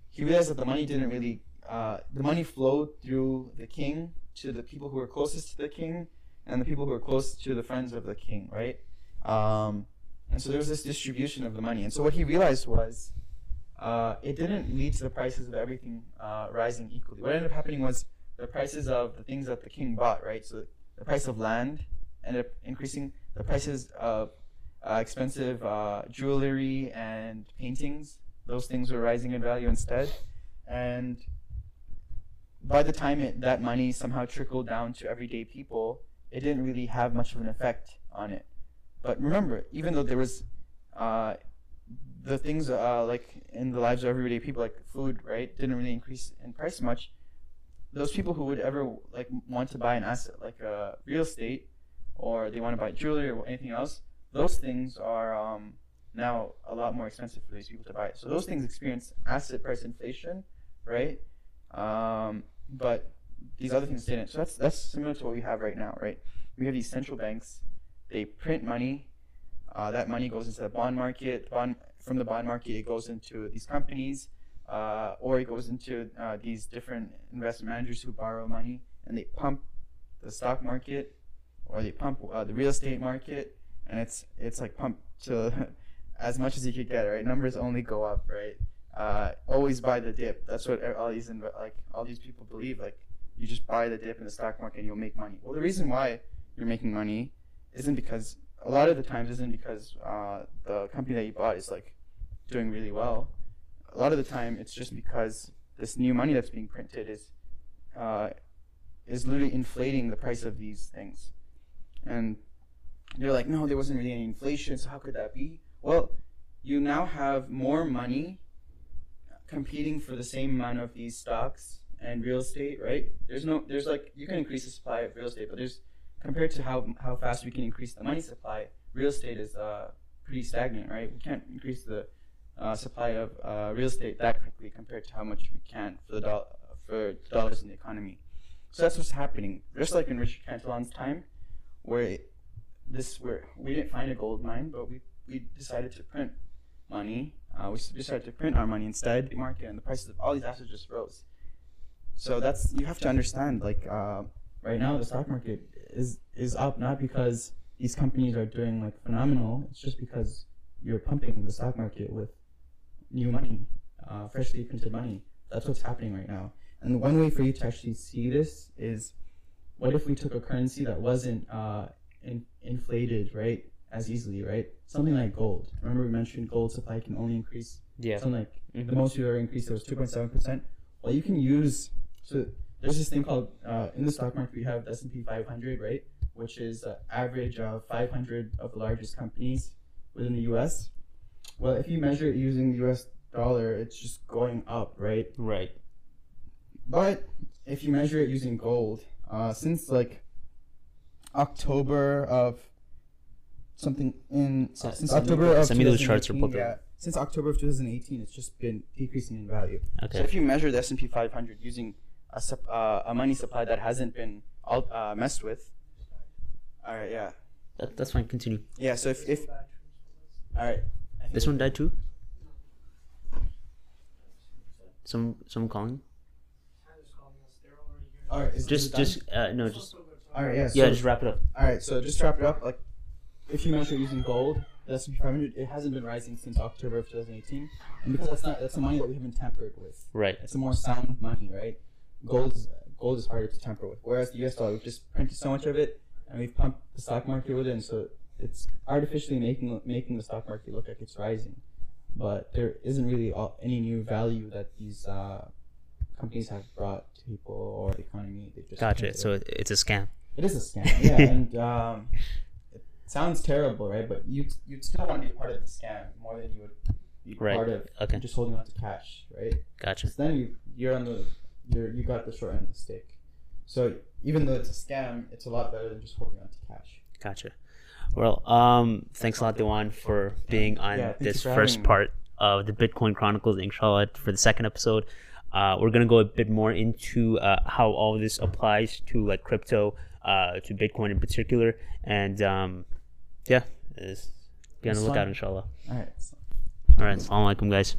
he realized that the money didn't really uh, the money flowed through the king to the people who were closest to the king and the people who were close to the friends of the king, right? Um, and so there was this distribution of the money. And so what he realized was uh, it didn't lead to the prices of everything uh, rising equally. What ended up happening was the prices of the things that the king bought, right? So the price of land ended up increasing. The prices of uh, expensive uh, jewelry and paintings, those things were rising in value instead. And by the time it, that money somehow trickled down to everyday people, it didn't really have much of an effect on it. But remember, even though there was uh, the things uh, like in the lives of everyday people, like food, right, didn't really increase in price much. Those people who would ever like want to buy an asset like real estate, or they want to buy jewelry or anything else, those things are um, now a lot more expensive for these people to buy. So those things experience asset price inflation, right? Um, but these other things didn't. So that's that's similar to what we have right now, right? We have these central banks. They print money. Uh, that money goes into the bond market. Bond from the bond market, it goes into these companies, uh, or it goes into uh, these different investment managers who borrow money and they pump the stock market, or they pump uh, the real estate market, and it's it's like pumped to <laughs> as much as you could get. Right, numbers only go up. Right, uh, always buy the dip. That's what all these like all these people believe. Like you just buy the dip in the stock market and you'll make money. Well, the reason why you're making money isn't because a lot of the times isn't because uh, the company that you bought is like doing really well. A lot of the time, it's just because this new money that's being printed is uh, is literally inflating the price of these things. And they're like, no, there wasn't really any inflation, so how could that be? Well, you now have more money competing for the same amount of these stocks and real estate, right? There's no, there's like, you can increase the supply of real estate, but there's, compared to how, how fast we can increase the money supply, real estate is uh, pretty stagnant, right? We can't increase the uh, supply of uh, real estate that quickly compared to how much we can for the do- for dollars in the economy. So that's what's happening. Just like in Richard Cantillon's time, where this where we didn't find a gold mine, but we, we decided to print money. Uh, we decided to print our money instead. The market and the prices of all these assets just rose. So that's you have to understand. Like uh, right now, the stock market is is up not because these companies are doing like phenomenal. It's just because you're pumping the stock market with new money, uh, freshly printed money. That's what's happening right now. And one way for you to actually see this is, what if we took a currency that wasn't uh, in, inflated, right, as easily, right? Something like gold. Remember we mentioned gold supply can only increase Yeah. something like Mhm. the most we ever increased it was two point seven percent. Well, you can use so there's this thing called uh, in the stock market we have the S and P 500, right, which is uh, average of 500 of the largest companies within the U.S. Well, if you measure it using the U.S. dollar, it's just going up, right? Right. But if you measure it using gold, uh, since like October of something in So- since send October of send me those charts 2018, report. yeah, since October of 2018, it's just been decreasing in value. Okay. So if you measure the S and P 500 using a sup- uh, a money supply that hasn't been al- uh, messed with, all right, yeah, That, that's fine. Continue. yeah. So if if all right, This one died too. Some some calling. all right, is Just just uh, no just all right, yeah. yeah just wrap it up. All right, so just wrap it up, like if you measure using gold, the S&P 500, it hasn't been rising since October of 2018, and because that's not that's the money that we haven't tampered with. Right. It's a more sound money, right? Gold is gold is harder to tamper with, whereas the U.S. dollar we've just printed so much of it, and we've pumped the stock market with it, and so it's artificially making making the stock market look like it's rising, but there isn't really all, any new value that these uh, companies have brought to people or the economy. They just Gotcha. So it- it's a scam. It is a scam, yeah, <laughs> and um, it sounds terrible, right? But you you'd still want to be part of the scam more than you would be Right. part of Okay. just holding on to cash, right? Gotcha. Because then you you're on the you're you got the short end of the stick. So even though it's a scam, it's a lot better than just holding on to cash. Gotcha. Well, um, thanks a lot, Dewan, for being on Yeah, this first part of the Bitcoin Chronicles. Inshallah, for the second episode, uh, we're gonna go a bit more into uh, how all of this applies to like crypto, uh, to Bitcoin in particular. And um, yeah, is, be on the lookout, inshallah. All right. All right. Assalamu alaikum, guys.